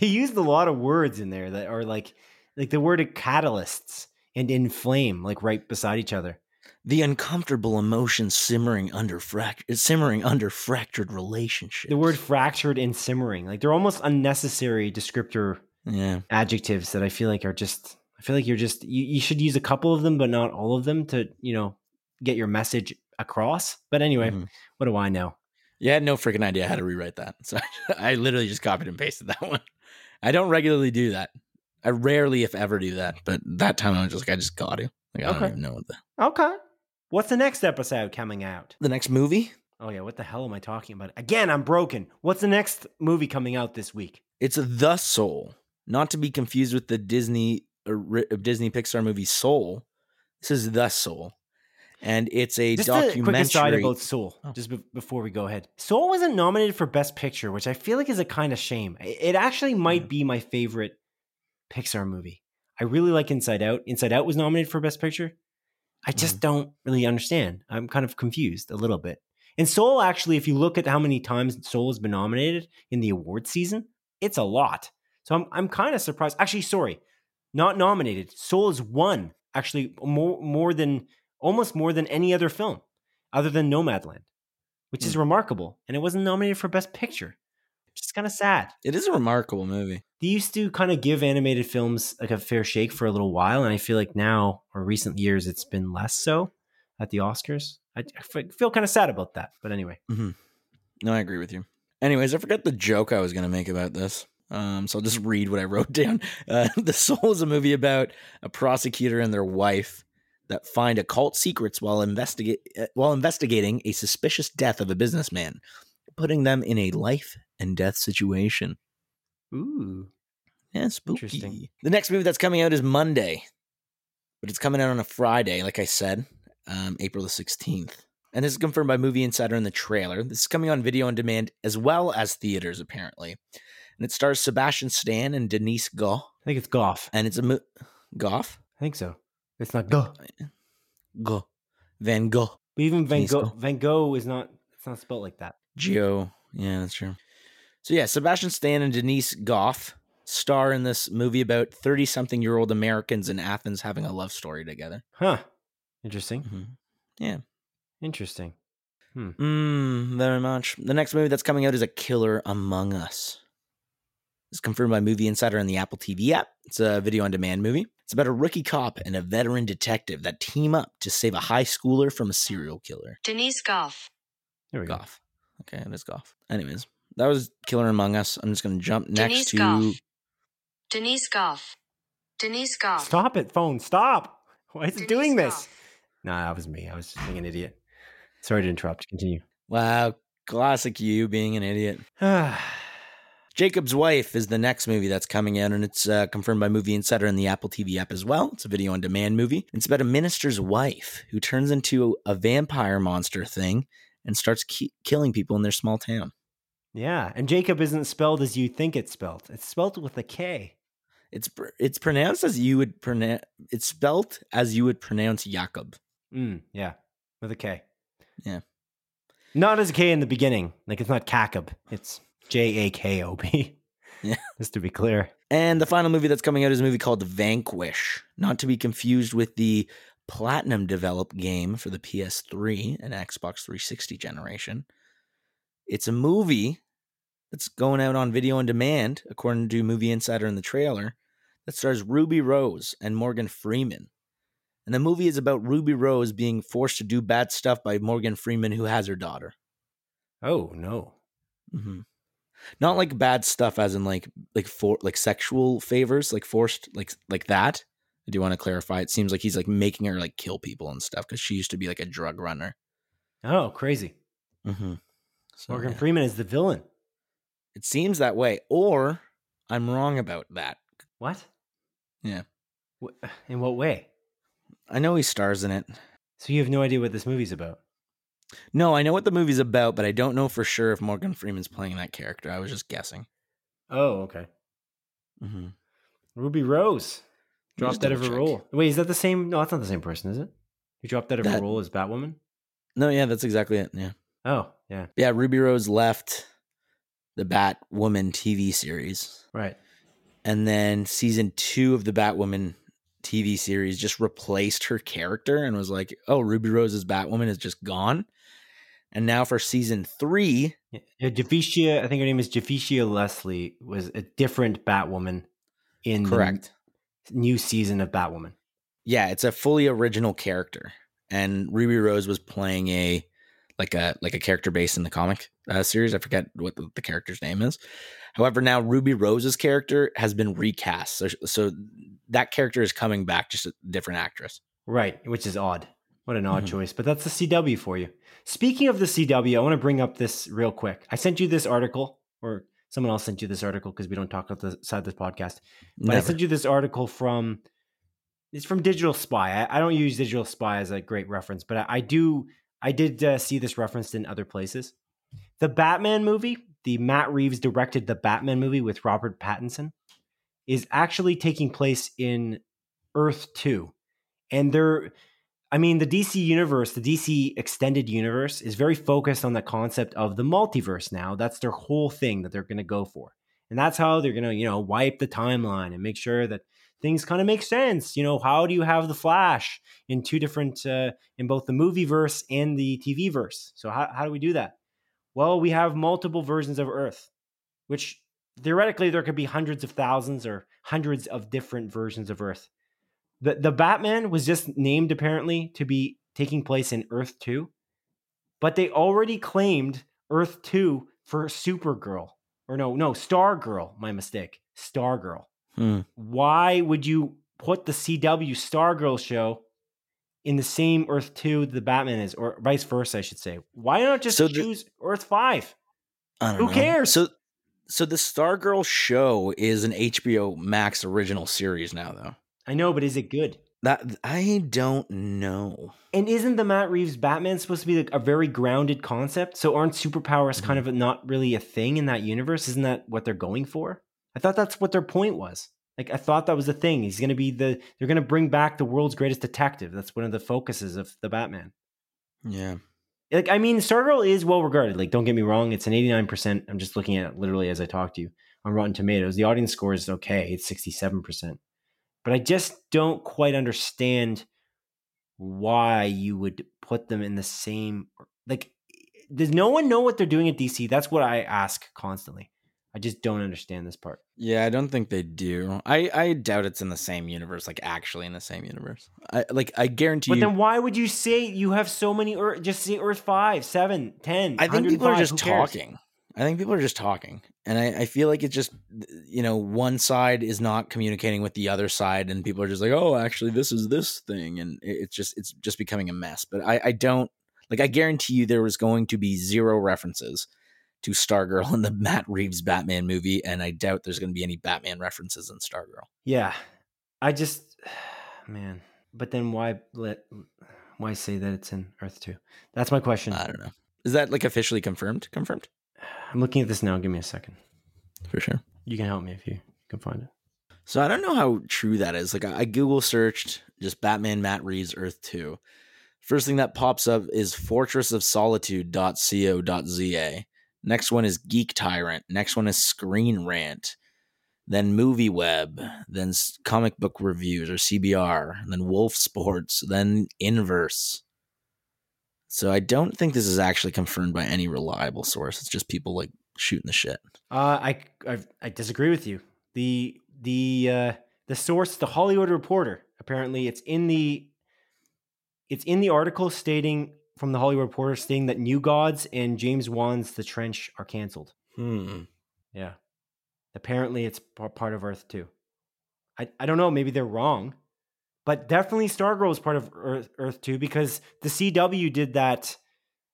They used a lot of words in there that are like, like the word catalysts and inflame, like right beside each other. The uncomfortable emotions simmering under fract- simmering under fractured relationships. The word fractured and simmering, like they're almost unnecessary descriptor yeah. adjectives that I feel like are just. I feel like you're just you, you should use a couple of them, but not all of them to you know get your message across. But anyway, Mhm. what do I know? You had no freaking idea how to rewrite that. So I literally just copied and pasted that one. I don't regularly do that. I rarely, if ever, do that. But that time I was just like, I just got to. Like, I Okay. don't even know what the Okay. What's the next episode coming out? the next movie. Oh yeah, what the hell am I talking about? Again, I'm broken. What's the next movie coming out this week? It's The Soul, not to be confused with the Disney uh, ori- uh, Disney Pixar movie Soul. This is The Soul, and it's a Just a quick aside about Soul, Oh. just be- before we go ahead. Soul wasn't nominated for Best Picture, which I feel like is a kind of shame. It actually might Yeah. be my favorite Pixar movie. I really like Inside Out. Inside Out was nominated for Best Picture. I just mm-hmm. don't really understand. I'm kind of confused a little bit. And Soul, actually, if you look at how many times Soul has been nominated in the award season, it's a lot. So I'm I'm kind of surprised. Actually, sorry, not nominated. Soul has won actually more more than almost more than any other film other than Nomadland, which is hmm. remarkable. And it wasn't nominated for Best Picture. Which is kind of sad. It is a remarkable movie. They used to kind of give animated films like a fair shake for a little while, and I feel like now or recent years it's been less so at the Oscars. I, I feel kind of sad about that, but anyway. No, I agree with you. Anyways, I forgot the joke I was going to make about this. Um, so I'll just read what I wrote down. Uh, the Soul is a movie about a prosecutor and their wife that find occult secrets while investigate uh, while investigating a suspicious death of a businessman, putting them in a life and death situation. Ooh, Yeah, spooky. Interesting. The next movie that's coming out is Monday, but it's coming out on a Friday, like I said, um, April the 16th. And this is confirmed by Movie Insider in the trailer. This is coming on video on demand as well as theaters, apparently. And it stars Sebastian Stan and Denise Gough. I think it's Goff. And it's a mo- Gough? I think so. It's not Go. Go. Van Gogh. But even Van Gogh, Go. Van Gogh is not. It's not spelled like that. Geo. Yeah, that's true. So yeah, Sebastian Stan and Denise Gough star in this movie about 30 something year old Americans in Athens having a love story together. Huh. Interesting. Mhm. Yeah. Interesting. Mm, very much. The next movie that's coming out is A Killer Among Us. It's confirmed by Movie Insider and the Apple TV app. It's a video on demand movie. It's about a rookie cop and a veteran detective that team up to save a high schooler from a serial killer. Denise Goff. There we go. Goff. Okay, it is Goff. Anyways, that was Killer Among Us. I'm just going to jump next Denise to. Goff. Denise Goff. Denise Goff. Stop it, phone. Stop. Why is it Denise doing this? Goff. Nah, that was me. I was just being an idiot. Sorry to interrupt. Continue. Wow, classic you being an idiot. Jakob's Wife is the next movie that's coming out, and it's uh, confirmed by Movie Insider and the Apple TV app as well. It's a video on demand movie. It's about a minister's wife who turns into a vampire monster thing and starts ki- killing people in their small town. Yeah, and Jacob isn't spelled as you think it's spelled. It's spelled with a K. It's pr- it's pronounced as you would pronounce. It's spelled as you would pronounce Jacob. Mm, yeah, with a K. Yeah. Not as a K in the beginning. Like it's not Jacob. It's J A K O B. Yeah. Just to be clear. And the final movie that's coming out is a movie called Vanquish, not to be confused with the Platinum developed game for the PS3 and Xbox 360 generation. It's a movie that's going out on video on demand, according to Movie Insider in the trailer, that stars Ruby Rose and Morgan Freeman. And the movie is about Ruby Rose being forced to do bad stuff by Morgan Freeman, who has her daughter. Oh no. hmm Not like bad stuff, as in like like for like sexual favors, like forced like like that. I do want to clarify. It seems like he's like making her like kill people and stuff because she used to be like a drug runner. Oh, crazy. Mm-hmm. So, Morgan yeah. Freeman is the villain. It seems that way, or I'm wrong about that. What? Yeah. In what way? I know he stars in it. So you have no idea what this movie's about. No, I know what the movie's about, but I don't know for sure if Morgan Freeman's playing that character. I was just guessing. Oh, okay. Mm-hmm. Ruby Rose dropped out of a role. Wait, is that the same? No, that's not the same person, is it? Who dropped out of a That- role as Batwoman? No, yeah, that's exactly it. Yeah. Oh, yeah, Yeah, Ruby Rose left the Batwoman TV series. right. And then season two of the Batwoman TV series just replaced her character and was like, oh, Ruby Rose's Batwoman is just gone. And now for season three, Yeah, Javicia, I think her name is Javicia Leslie, was a different Batwoman in the correct. new season of Batwoman. Yeah, it's a fully original character. And Ruby Rose was playing a like a like a character based in the comic uh, series. I forget what the, the character's name is. However, now Ruby Rose's character has been recast, so so that character is coming back, just a different actress. Right, which is odd. What an odd Mhm. choice, but that's the CW for you. Speaking of the CW, I want to bring up this real quick. I sent you this article, or someone else sent you this article because we don't talk outside this podcast. But I sent you this article from it's from Digital Spy. I, I don't use Digital Spy as a great reference, but I, I do. I did uh, see this referenced in other places. The Batman movie, the Matt Reeves directed the Batman movie with Robert Pattinson, is actually taking place in Earth Two, and they're. I mean, the DC universe, the DC extended universe, is very focused on the concept of the multiverse now. That's their whole thing that they're going to go for. And that's how they're going to, you know, wipe the timeline and make sure that things kind of make sense. You know, how do you have the Flash in two different, uh, in both the movie verse and the TV verse? So, how, how do we do that? Well, we have multiple versions of Earth, which theoretically there could be hundreds of thousands or hundreds of different versions of Earth. The, the Batman was just named apparently to be taking place in Earth 2, but they already claimed Earth 2 for Supergirl. Or no, no, Stargirl, my mistake. Stargirl. Hmm. Why would you put the CW Stargirl show in the same Earth 2 the Batman is, or vice versa, I should say? Why not just So the- choose Earth 5? Who know. cares? So, so the Stargirl show is an HBO Max original series now, though. I know, but is it good? That I don't know. And isn't the Matt Reeves Batman supposed to be like a very grounded concept? So aren't superpowers kind of not really a thing in that universe? Isn't that what they're going for? I thought that's what their point was. Like I thought that was the thing. He's going to be the they're going to bring back the world's greatest detective. That's one of the focuses of the Batman. Yeah. Like I mean, Stargirl is well regarded. Like don't get me wrong, it's an 89%. I'm just looking at it literally as I talk to you on Rotten Tomatoes. The audience score is okay. It's 67%. But I just don't quite understand why you would put them in the same like does no one know what they're doing at DC? That's what I ask constantly. I just don't understand this part. Yeah, I don't think they do. I, I doubt it's in the same universe, like actually in the same universe. I like I guarantee you But you. then why would you say you have so many Earth just say Earth 5, seven, ten. I think people are just talking. I think people are just talking. And I, I feel like it's just you know, one side is not communicating with the other side and people are just like, Oh, actually this is this thing and it's just it's just becoming a mess. But I, I don't like I guarantee you there was going to be zero references to Stargirl in the Matt Reeves Batman movie, and I doubt there's gonna be any Batman references in Stargirl. Yeah. I just man. But then why let why say that it's in Earth 2? That's my question. I don't know. Is that like officially confirmed? Confirmed? I'm looking at this now. Give me a second. For sure. You can help me if you can find it. So I don't know how true that is. Like I I Google searched just Batman Matt Reeves Earth 2. First thing that pops up is fortressofsolitude.co.za. Next one is Geek Tyrant. Next one is Screen Rant. Then Movie Web. Then Comic Book Reviews or CBR. Then Wolf Sports. Then Inverse. So I don't think this is actually confirmed by any reliable source. It's just people like shooting the shit. Uh, I, I I disagree with you. The the uh, the source, the Hollywood Reporter. Apparently, it's in the it's in the article stating from the Hollywood Reporter stating that New Gods and James Wan's The Trench are canceled. Hmm. Yeah, apparently it's part of Earth 2. I I don't know. Maybe they're wrong, but definitely Stargirl is part of Earth Earth 2 because the CW did that.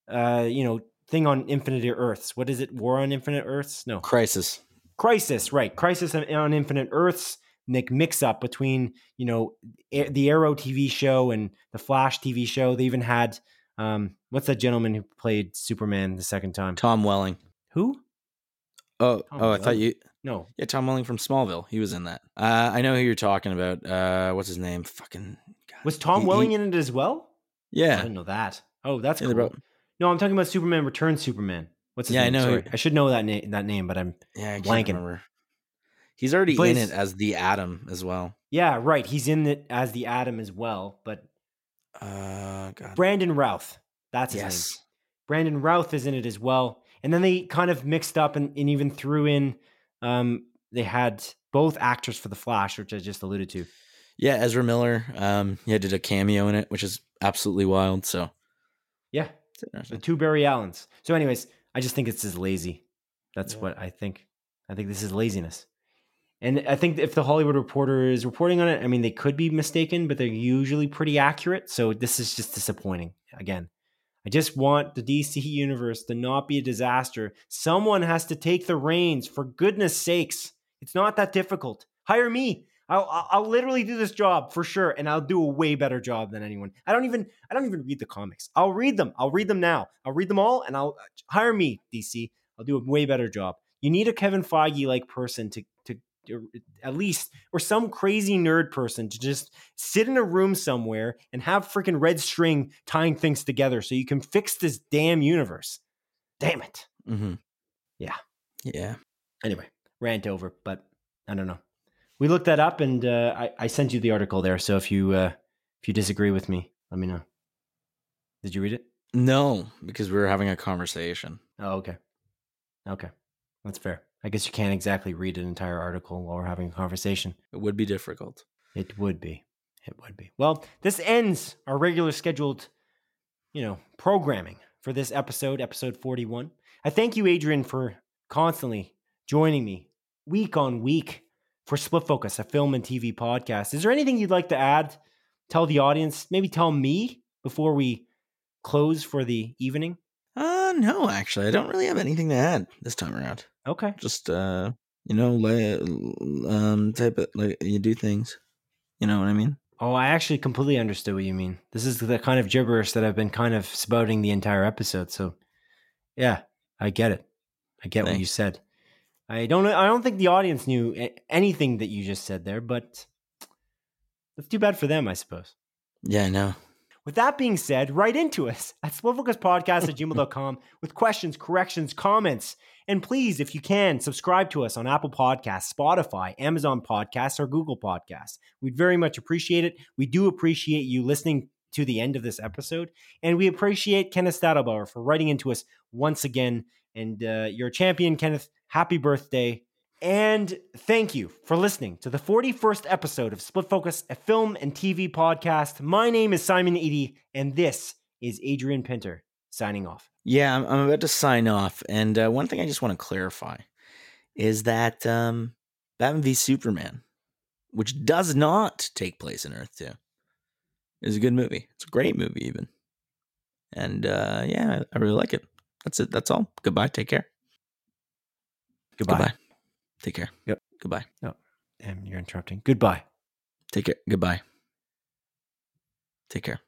Uh, you know, thing on Infinite Earths. What is it? War on Infinite Earths? No, Crisis. Crisis, right? Crisis on- Infinite Earths. Nick mix up between you know the Arrow TV show and the Flash TV show. They even had um, What's that gentleman who played Superman the second time? Tom Welling. Who? Oh, Tom oh, I thought you. No. Yeah, Tom Welling from Smallville. He was in that. Uh, I know who you're talking about. Uh, what's his name? Fucking. God. Was Tom He- Welling he- in it as well? Yeah. I didn't know that. Oh, that's Yeah, cool. No, I'm talking about Superman Returns Superman. What's his name? Yeah, I name? know who- Sorry. I should know that name that name, but I'm Yeah, I Blanking. remember. He's already plays- in it as the Atom as well. Yeah, right. He's in it as the Atom as well, but Uh, God. Brandon Routh. That's his name. yes. Brandon Routh is in it as well. And then they kind of mixed up and, and even threw in um they had both actors for the Flash, which I just alluded to. Yeah, Ezra Miller. Um, yeah, did a cameo in it, which is absolutely wild. So Yeah. The two Barry Allens. So, anyways, I just think it's just lazy. That's Yeah. what I think. I think this is laziness. And I think if the Hollywood Reporter is reporting on it, I mean, they could be mistaken, but they're usually pretty accurate. So this is just disappointing. Again, I just want the DC universe to not be a disaster. Someone has to take the reins. For goodness sakes, it's not that difficult. Hire me. I'll, I'll literally do this job for sure, and I'll do a way better job than anyone. I don't even I don't even read the comics. I'll read them. I'll read them now. I'll read them all, and I'll hire me, DC. I'll do a way better job. You need a Kevin Feige like person to to at least or some crazy nerd person to just sit in a room somewhere and have freaking red string tying things together so you can fix this damn universe. Damn it. Mm-hmm. Yeah. Yeah. Anyway, rant over, but I don't know. We looked that up and uh, I, I sent you the article there. So if you uh, if you disagree with me, let me know. Did you read it? No, because we were having a conversation. Oh, okay. Okay. That's fair. I guess you can't exactly read an entire article while we're having a conversation. It would be difficult. It would be. It would be. Well, this ends our regular scheduled, you know, programming for this episode, episode 41. I thank you, Adrian, for constantly joining me week on week for Split Focus, a film and TV podcast. Is there anything you'd like to add? Tell the audience, maybe tell me before we close for the evening? Uh no, actually, I don't really have anything to add this time around. Okay. Just uh, you know, lay, um, type it like you do things. You know what I mean? Oh, I actually completely understood what you mean. This is the kind of gibberish that I've been kind of spouting the entire episode. So, yeah, I get it. I get what you said. I don't. I don't think the audience knew anything that you just said there, but that's too bad for them, I suppose. Yeah, I know. With that being said, write into us at splitfocuspodcast at gmail.com with questions, corrections, comments. And please, if you can, subscribe to us on Apple Podcasts, Spotify, Amazon Podcasts, or Google Podcasts. We'd very much appreciate it. We do appreciate you listening to the end of this episode. And we appreciate Kenneth Stadelbauer for writing into us once again. And uh, you're a champion, Kenneth. Happy birthday. And thank you for listening to the 41st episode of Split Focus, a film and TV podcast. My name is Simon Eady, and this is Adrian Pinter signing off. Yeah, I'm, I'm about to sign off, and uh, one thing I just want to clarify is that um, Batman v Superman, which does not take place in Earth Two, is a good movie. It's a great movie, even. And uh, yeah, I really like it. That's it. That's all. Goodbye. Take care. Goodbye. Take care. Yep. Goodbye. And you're interrupting. Goodbye. Take care. Goodbye. Take care.